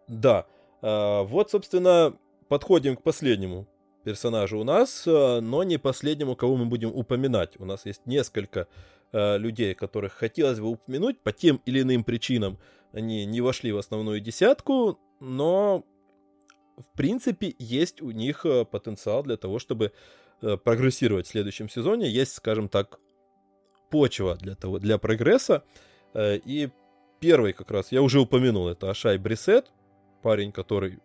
Да. А, вот, собственно, подходим к последнему персонажа у нас, э, но не последнему, кого мы будем упоминать. У нас есть несколько э, людей, которых хотелось бы упомянуть по тем или иным причинам. Они не вошли в основную десятку, но в принципе есть у них э, потенциал для того, чтобы прогрессировать в следующем сезоне. Есть, скажем так, почва для, того, для прогресса. И первый как раз, я уже упомянул, это Ашай Брисет, парень, который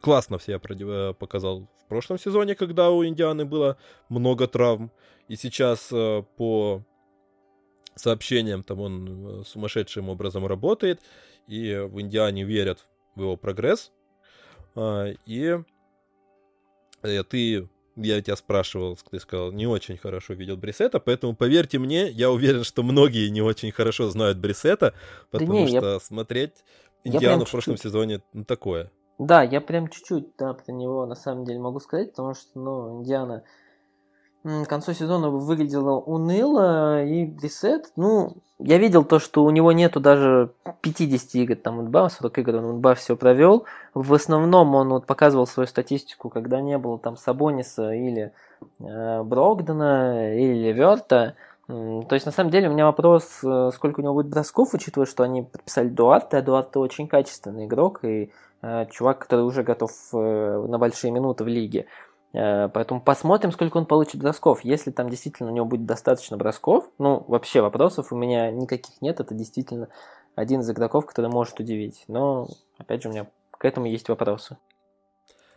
классно себя э, показал в прошлом сезоне, когда у Индианы было много травм. И сейчас э, по сообщениям там он э, сумасшедшим образом работает. И в Индиане верят в его прогресс. А, и ты я тебя спрашивал, ты сказал, не очень хорошо видел Брисета, поэтому поверьте мне, я уверен, что многие не очень хорошо знают Брисета, потому да не, что я... смотреть Индиану в прошлом сезоне ну, такое. Да, я прям чуть-чуть да, про него на самом деле могу сказать, потому что, ну, Индиана к концу сезона выглядело уныло, и Брисет, ну, я видел то, что у него нету даже 50 игр, там, Мудба, 40 игр, он Мудба все провел. В основном он вот показывал свою статистику, когда не было там Сабониса или э, Брогдена или Верта. То есть, на самом деле, у меня вопрос, э, сколько у него будет бросков, учитывая, что они подписали Дуарта, а Дуарта очень качественный игрок и чувак, который уже готов э, на большие минуты в лиге. Э, поэтому посмотрим, сколько он получит бросков. Если там действительно у него будет достаточно бросков, ну, вообще вопросов у меня никаких нет. Это действительно один из игроков, который может удивить. Но, опять же, у меня к этому есть вопросы.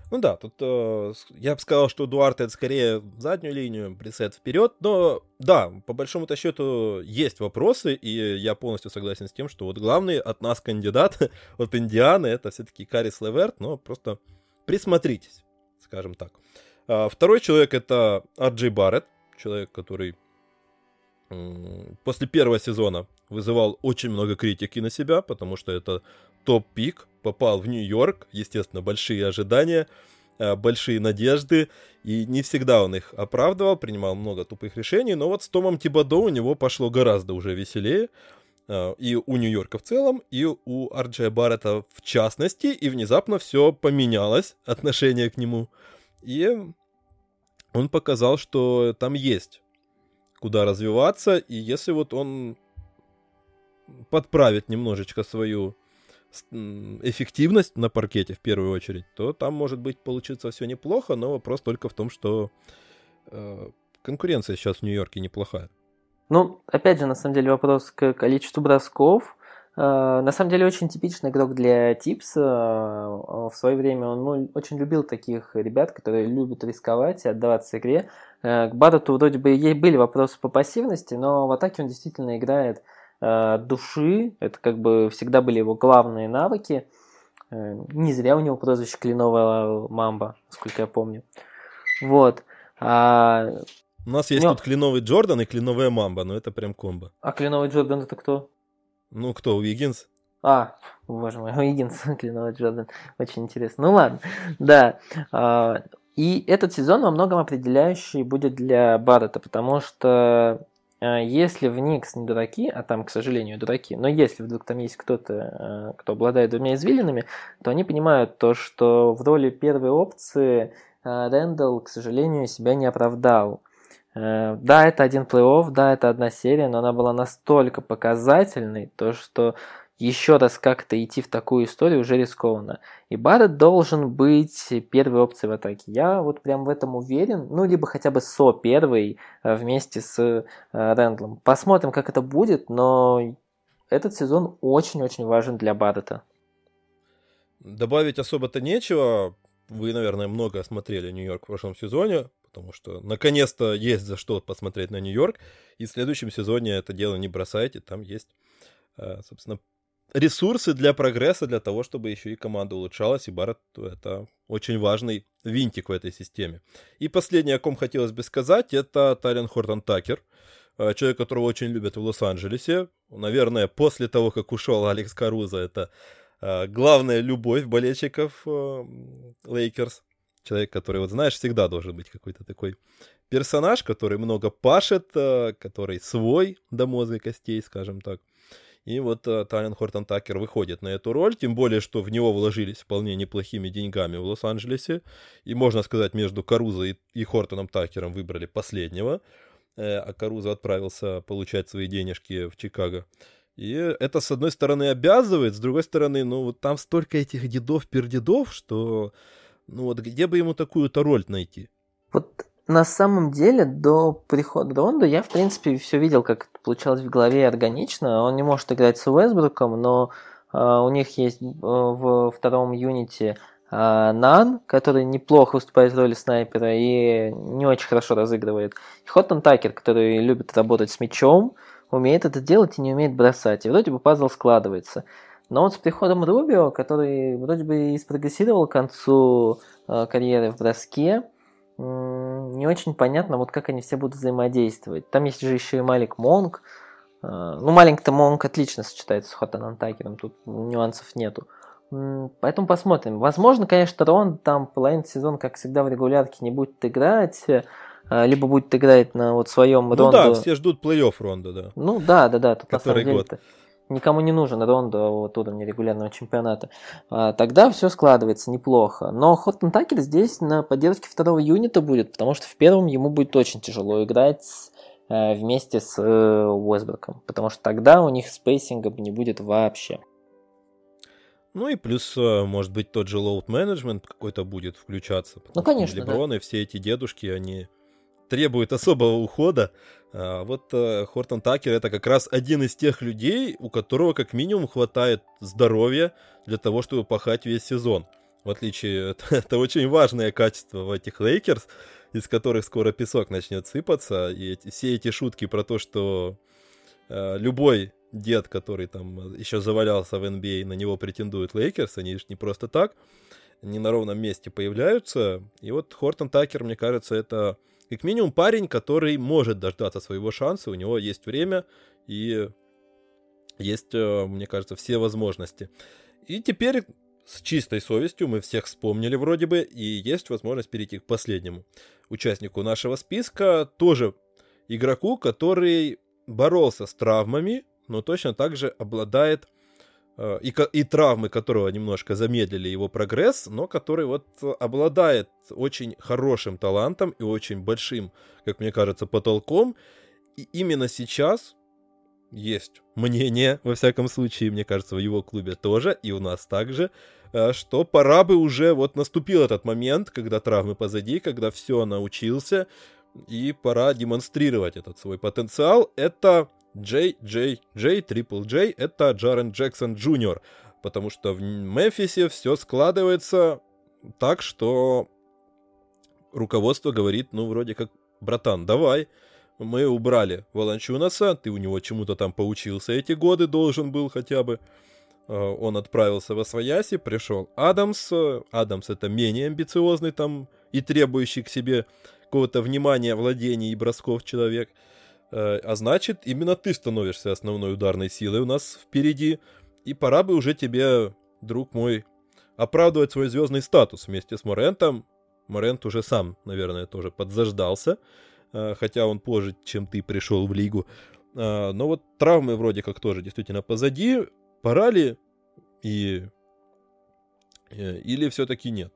Ну да, тут э, я бы сказал, что Дуарте это скорее заднюю линию, пресет вперед, но да, по большому-то счету есть вопросы, и я полностью согласен с тем, что вот главный от нас кандидат, от Индианы, это все-таки Карис Леверт, но просто присмотритесь, скажем так. А, второй человек это Арджей Барретт, человек, который после первого сезона вызывал очень много критики на себя, потому что это топ-пик, попал в Нью-Йорк, естественно, большие ожидания, а, большие надежды, и не всегда он их оправдывал, принимал много тупых решений, но вот с Томом Тибадо у него пошло гораздо уже веселее, а, и у Нью-Йорка в целом, и у Арджея Баррета в частности, и внезапно все поменялось, отношение к нему. И он показал, что там есть куда развиваться, и если вот он подправит немножечко свою эффективность на паркете в первую очередь, то там может быть получиться все неплохо, но вопрос только в том, что э, конкуренция сейчас в Нью-Йорке неплохая. Ну, опять же, на самом деле вопрос к количеству бросков. Э, на самом деле очень типичный игрок для Типса. Э, в свое время он ну, очень любил таких ребят, которые любят рисковать и отдаваться игре. Э, к Баррету вроде бы ей были вопросы по пассивности, но в атаке он действительно играет души. Это как бы всегда были его главные навыки. Не зря у него прозвище Кленовая Мамба, насколько я помню. Вот. А... У нас есть но... тут кленовый Джордан и кленовая Мамба, но это прям комбо. А кленовый Джордан это кто? Ну, кто, Уиггинс? А, боже мой, Уиггинс, Кленовый Джордан. Очень интересно. Ну ладно, да. А, и этот сезон во многом определяющий будет для Баррета, потому что если в Никс не дураки, а там, к сожалению, дураки, но если вдруг там есть кто-то, а, кто обладает двумя извилинами, то они понимают то, что в роли первой опции Рэндалл, к сожалению, себя не оправдал. Э, да, это один плей-офф, да, это одна серия, но она была настолько показательной, то что еще раз как-то идти в такую историю уже рискованно. И Барретт должен быть первой опцией в атаке. Я вот прям в этом уверен. Ну, либо хотя бы Со первый э, вместе с э, Рэндлом. Посмотрим, как это будет, но этот сезон очень-очень важен для Барретта. Добавить особо-то нечего. Вы, наверное, много смотрели Нью-Йорк в прошлом сезоне потому что наконец-то есть за что посмотреть на Нью-Йорк, и в следующем сезоне это дело не бросайте, там есть, э, собственно, ресурсы для прогресса, для того, чтобы еще и команда улучшалась, и Барретт — это очень важный винтик в этой системе. И последнее, о ком хотелось бы сказать, это Тален Хортон Такер, э, человек, которого очень любят в Лос-Анджелесе. Наверное, после того, как ушел Алекс Карузо, это э, главная любовь болельщиков Лейкерс человек, который, вот знаешь, всегда должен быть какой-то такой персонаж, который много пашет, э, который свой до мозга костей, скажем так. И вот uh, Тален Хортон Такер выходит на эту роль, тем более, что в него вложились вполне неплохими деньгами в Лос-Анджелесе. И, можно сказать, между Карузо и, и Хортоном Такером выбрали последнего, э, а Карузо отправился получать свои денежки в Чикаго. И это, с одной стороны, обязывает, с другой стороны, ну, вот там столько этих дедов-пердедов, что ну вот где бы ему такую-то роль найти? Вот на самом деле до прихода Ронда я, в принципе, все видел, как это получалось в голове органично. Он не может играть с Уэсбруком, но э, у них есть э, в втором юните э, Нан, который неплохо выступает в роли снайпера и не очень хорошо разыгрывает. Хоттон Такер, который любит работать с мячом, умеет это делать и не умеет бросать. И вроде бы пазл складывается. Но вот с приходом Рубио, который вроде бы и спрогрессировал к концу э, карьеры в броске, не очень понятно, вот как они все будут взаимодействовать. Там есть же еще и Малик Монг. А, ну, маленький-то Монг отлично сочетается с Хотаном Такером, тут нюансов нету. Поэтому посмотрим. Возможно, конечно, Рон там половину сезона, как всегда, в регулярке не будет играть. А, либо будет играть на вот своем ну Рондо. да, все ждут плей-офф Ронда, да. Ну да, да, да. Тут Который на самом деле никому не нужен Рондо вот уровня регулярного чемпионата. А, тогда все складывается неплохо. Но Хоттон Такер здесь на поддержке второго юнита будет, потому что в первом ему будет очень тяжело играть э, вместе с э, Уэсброком, потому что тогда у них спейсинга не будет вообще. Ну и плюс, э, может быть, тот же load management какой-то будет включаться. Ну, конечно, Леброны, да. все эти дедушки, они требуют особого ухода. А вот э, Хортон Такер это как раз один из тех людей, у которого как минимум хватает здоровья для того, чтобы пахать весь сезон. В отличие, это, это очень важное качество в этих Лейкерс, из которых скоро песок начнет сыпаться. И эти, все эти шутки про то, что э, любой дед, который там еще завалялся в NBA, на него претендуют Лейкерс, они же не просто так, не на ровном месте появляются. И вот Хортон Такер, мне кажется, это как минимум парень, который может дождаться своего шанса, у него есть время и есть, э, мне кажется, все возможности. И теперь с чистой совестью мы всех вспомнили вроде бы, и есть возможность перейти к последнему участнику нашего списка, тоже игроку, который боролся с травмами, но точно так же обладает и, и травмы которого немножко замедлили его прогресс, но который вот обладает очень хорошим талантом и очень большим, как мне кажется, потолком. И именно сейчас есть мнение, во всяком случае, мне кажется, в его клубе тоже, и у нас также, э, что пора бы уже, вот наступил этот момент, когда травмы позади, когда все научился, и пора демонстрировать этот свой потенциал. Это Джей, Джей, Джей, Трипл Джей — это Джарен Джексон Джуниор, потому что в Мемфисе все складывается так, что руководство говорит, ну, вроде как, братан, давай, мы убрали Волончунаса, ты у него чему-то там поучился эти годы, должен был хотя бы. А, он отправился во Свояси, пришел Адамс. Адамс это менее амбициозный там и требующий к себе какого-то внимания, владения и бросков человек. Э, а значит, именно ты становишься основной ударной силой у нас впереди. И пора бы уже тебе, друг мой, оправдывать свой звездный статус вместе с Морентом. Морент уже сам, наверное, тоже подзаждался, э, хотя он позже, чем ты пришел в лигу. Э, но вот травмы вроде как тоже действительно позади. Пора ли и... Или все-таки нет?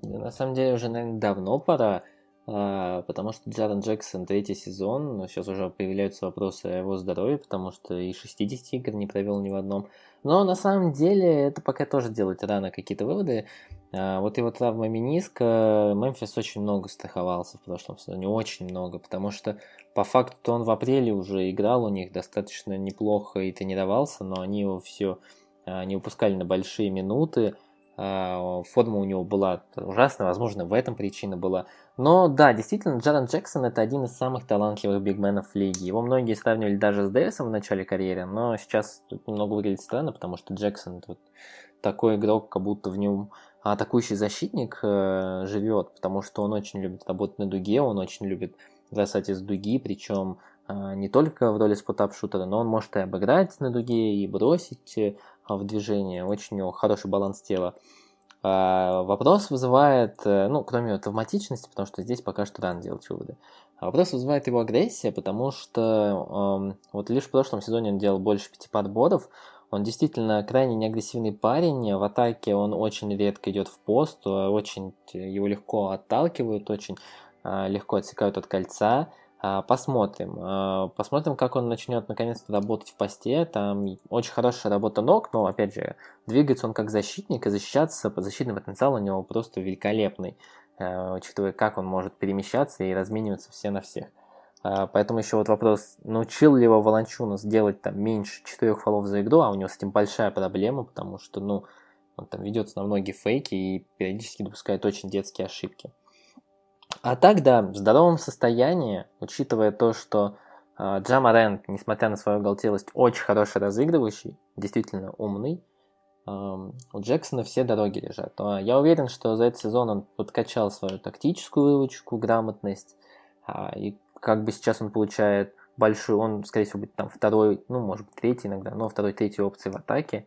На самом деле уже, наверное, давно пора. А, потому что Джарен Джексон третий сезон, сейчас уже появляются вопросы о его здоровье, потому что и 60 игр не провел ни в одном. Но на самом деле это пока тоже делать рано какие-то выводы. А, вот его травма миниска, Мемфис очень много страховался в прошлом сезоне, очень много, потому что по факту он в апреле уже играл у них достаточно неплохо и тренировался, но они его все а, не выпускали на большие минуты, форма у него была ужасная, возможно, в этом причина была. Но да, действительно, Джарен Джексон это один из самых талантливых бигменов лиги. Его многие сравнивали даже с Дэвисом в начале карьеры, но сейчас тут немного выглядит странно, потому что Джексон это такой игрок, как будто в нем атакующий защитник э, живет, потому что он очень любит работать на дуге, он очень любит бросать из дуги, причем не только в роли спотап-шутера, но он может и обыграть на дуге, и бросить э, в движение. Очень у него хороший баланс тела. А, вопрос вызывает, э, ну, кроме автоматичности, потому что здесь пока что рано делать выводы. А вопрос вызывает его агрессия, потому что э, вот лишь в прошлом сезоне он делал больше пяти подборов. Он действительно крайне неагрессивный парень. В атаке он очень редко идет в пост, очень его легко отталкивают, очень э, легко отсекают от кольца. А, посмотрим. А, посмотрим, как он начнет наконец-то работать в посте. Там очень хорошая работа ног, но, опять же, двигается он как защитник, и защищаться, защитный потенциал у него просто великолепный, а, учитывая, как он может перемещаться и размениваться все на всех. Поэтому еще вот вопрос, научил ли его Волончуна сделать там меньше четырех фолов за игру, а у него с этим большая проблема, потому что, ну, он там ведется на многие фейки и периодически допускает очень детские ошибки. А так, да, в здоровом состоянии, учитывая то, что э, Джама Рент, несмотря на свою оголтелость, очень хороший разыгрывающий, действительно умный, у Джексона все дороги лежат. Но я уверен, что за этот сезон он подкачал свою тактическую выручку, грамотность, а, и как бы сейчас он получает большую, он, скорее всего, будет там второй, ну, может быть, третий иногда, но второй, третий опции в атаке.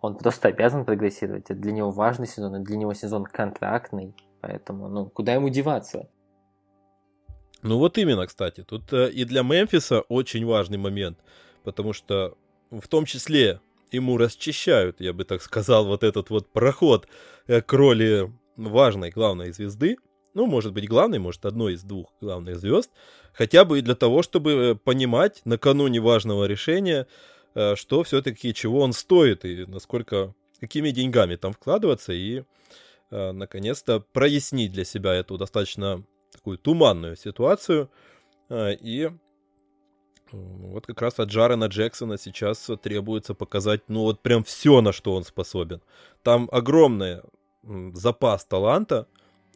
Он просто обязан прогрессировать. Это для него важный сезон, это для него сезон контрактный. Поэтому, ну, куда ему деваться? Ну вот именно, кстати. Тут э, и для Мемфиса очень важный момент. Потому что в том числе ему расчищают, я бы так сказал, вот этот вот проход э, к роли важной главной звезды. Ну, может быть, главной, может, одной из двух главных звезд. Хотя бы и для того, чтобы понимать накануне важного решения, э, что все-таки чего он стоит и насколько, какими деньгами там вкладываться и э, наконец-то прояснить для себя эту достаточно такую туманную ситуацию. И вот как раз от Джарена Джексона сейчас требуется показать, ну вот прям все, на что он способен. Там огромный запас таланта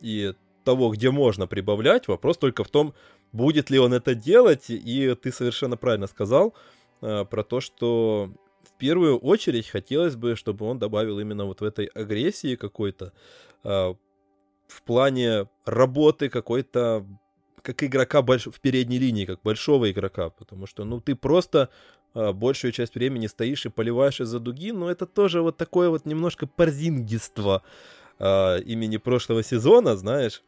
и того, где можно прибавлять. Вопрос только в том, будет ли он это делать. И ты совершенно правильно сказал э, про то, что в первую очередь хотелось бы, чтобы он добавил именно вот в этой агрессии какой-то, э, в плане работы какой-то как игрока больш... в передней линии, как большого игрока, потому что, ну, ты просто э, большую часть времени стоишь и поливаешь из-за дуги, но это тоже вот такое вот немножко парзингиство э, имени прошлого сезона, знаешь,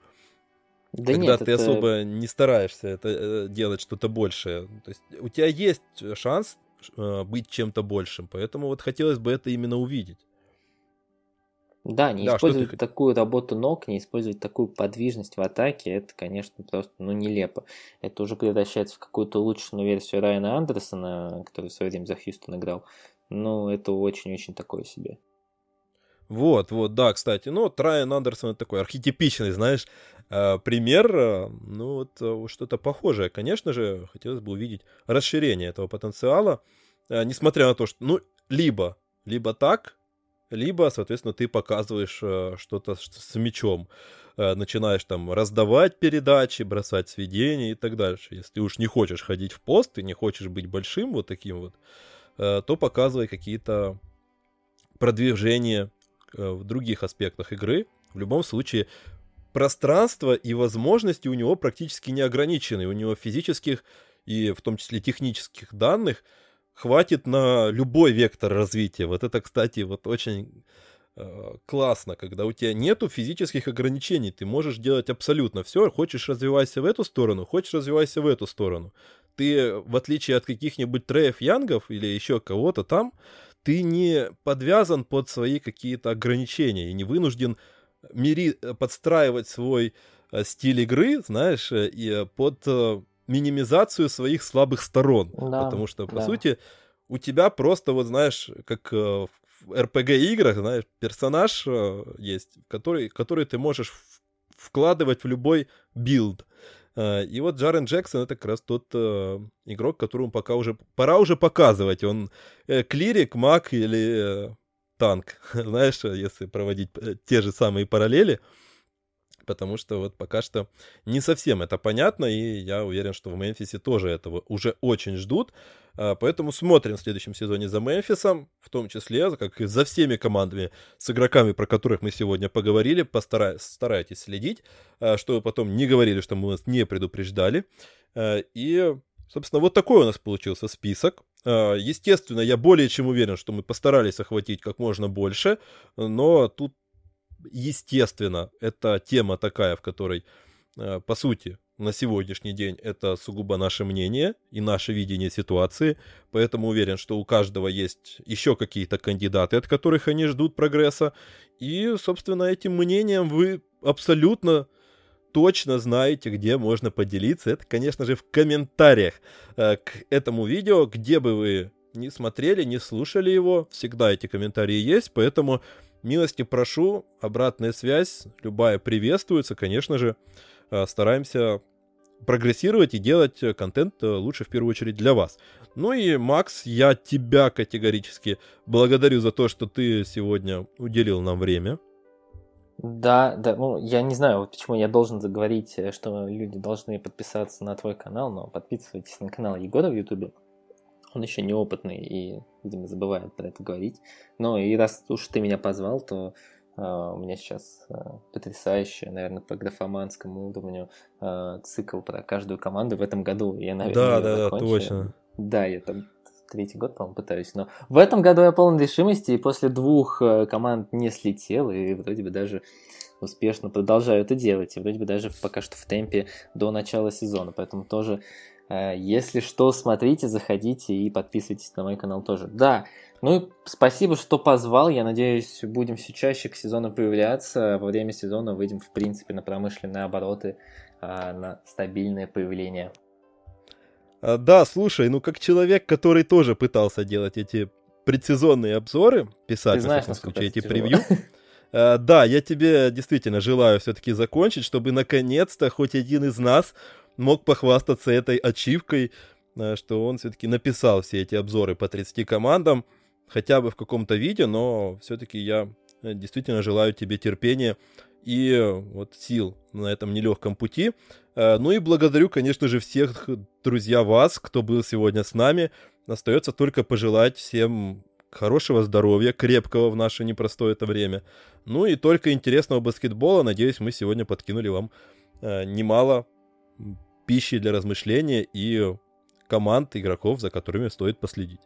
да когда нет, ты это... особо не стараешься это э, делать что-то большее. То есть у тебя есть шанс э, быть чем-то большим, поэтому вот хотелось бы это именно увидеть. Да, не да, использовать такую работу ног, не использовать такую подвижность в атаке, это, конечно, просто ну, нелепо. Это уже превращается в какую-то улучшенную версию Райана Андерсона, который в свое время за Хьюстон играл. Ну, это очень-очень такое себе. Вот, вот, да, кстати. Ну, вот Райан Андерсон это такой архетипичный, знаешь, э, пример. Э, ну, вот э, что-то похожее. Конечно же, хотелось бы увидеть расширение этого потенциала, несмотря на то, что, ну, либо, либо так, либо, соответственно, ты показываешь э, что-то с мячом, э, начинаешь там раздавать передачи, бросать сведения и так дальше. Если уж не хочешь ходить в пост, и не хочешь быть большим вот таким вот, э, то показывай какие-то продвижения в других аспектах игры. В любом случае, пространство и возможности у него практически не ограничены. У него физических и в том числе технических данных – хватит на любой вектор развития. Вот это, кстати, вот очень э, классно, когда у тебя нету физических ограничений, ты можешь делать абсолютно все. Хочешь развивайся в эту сторону, хочешь развивайся в эту сторону. Ты, в отличие от каких-нибудь Треев Янгов или еще кого-то там, ты не подвязан под свои какие-то ограничения и не вынужден мири... подстраивать свой э, стиль игры, знаешь, э, и под минимизацию своих слабых сторон. Да, потому что, по да. сути, у тебя просто, вот знаешь, как э, в RPG-играх, знаешь, персонаж э, есть, который, который ты можешь вкладывать в любой build. Э, и вот Джарен Джексон это как раз тот э, игрок, которому пока уже пора уже показывать. Он э, клирик, маг или э, танк, знаешь, если проводить те же самые параллели. Э, потому что вот пока что не совсем это понятно, и я уверен, что в Мемфисе тоже этого уже очень ждут. А, поэтому смотрим в следующем сезоне за Мемфисом, в том числе, как и за всеми командами с игроками, про которых мы сегодня поговорили. Постарай, старайтесь следить, а, чтобы потом не говорили, что мы вас не предупреждали. А, и, собственно, вот такой у нас получился список. Естественно, я более чем уверен, что мы постарались охватить как можно больше, но тут естественно, это тема такая, в которой, э, по сути, на сегодняшний день это сугубо наше мнение и наше видение ситуации, поэтому уверен, что у каждого есть еще какие-то кандидаты, от которых они ждут прогресса, и, собственно, этим мнением вы абсолютно точно знаете, где можно поделиться. Это, конечно же, в комментариях э, к этому видео, где бы вы не смотрели, не слушали его, всегда эти комментарии есть, поэтому Милости прошу, обратная связь, любая приветствуется, конечно же. Э, стараемся прогрессировать и делать э, контент э, лучше в первую очередь для вас. Ну и, Макс, я тебя категорически благодарю за то, что ты сегодня уделил нам время. Да, да, ну, я не знаю, вот почему я должен заговорить, что люди должны подписаться на твой канал, но подписывайтесь на канал Егора в Ютубе. Он еще неопытный и, видимо, забывает про это говорить. Но и раз уж ты меня позвал, то Uh, у меня сейчас uh, потрясающий, наверное, по графоманскому уровню uh, цикл про каждую команду в этом году. Я, наверное, да, да, да, точно. Да, я там третий год, по-моему, пытаюсь. Но в этом году я полон решимости, и после двух э, команд не слетел, и вроде бы даже успешно продолжаю это делать. И вроде бы даже пока что в темпе до начала сезона. Поэтому тоже, если что, смотрите, заходите и подписывайтесь на мой канал тоже. Да, ну и спасибо, что позвал. Я надеюсь, будем все чаще к сезону появляться. Во время сезона выйдем, в принципе, на промышленные обороты, а, на стабильное появление. А, да, слушай, ну как человек, который тоже пытался делать эти предсезонные обзоры, писать, Ты знаешь, в случае, эти тяжело. превью. А, да, я тебе действительно желаю все-таки закончить, чтобы наконец-то хоть один из нас мог похвастаться этой ачивкой, а, что он все-таки написал все эти обзоры по 30 командам, хотя бы в каком-то виде, но все-таки я э, действительно желаю тебе терпения и э, вот сил на этом нелегком пути. Э, ну и благодарю, конечно же, всех, друзья, вас, кто был сегодня с нами. Остается только пожелать всем хорошего здоровья, крепкого в наше непростое это время. Ну и только интересного баскетбола. Надеюсь, мы сегодня подкинули вам э, немало пищи для размышления и команд, игроков, за которыми стоит последить.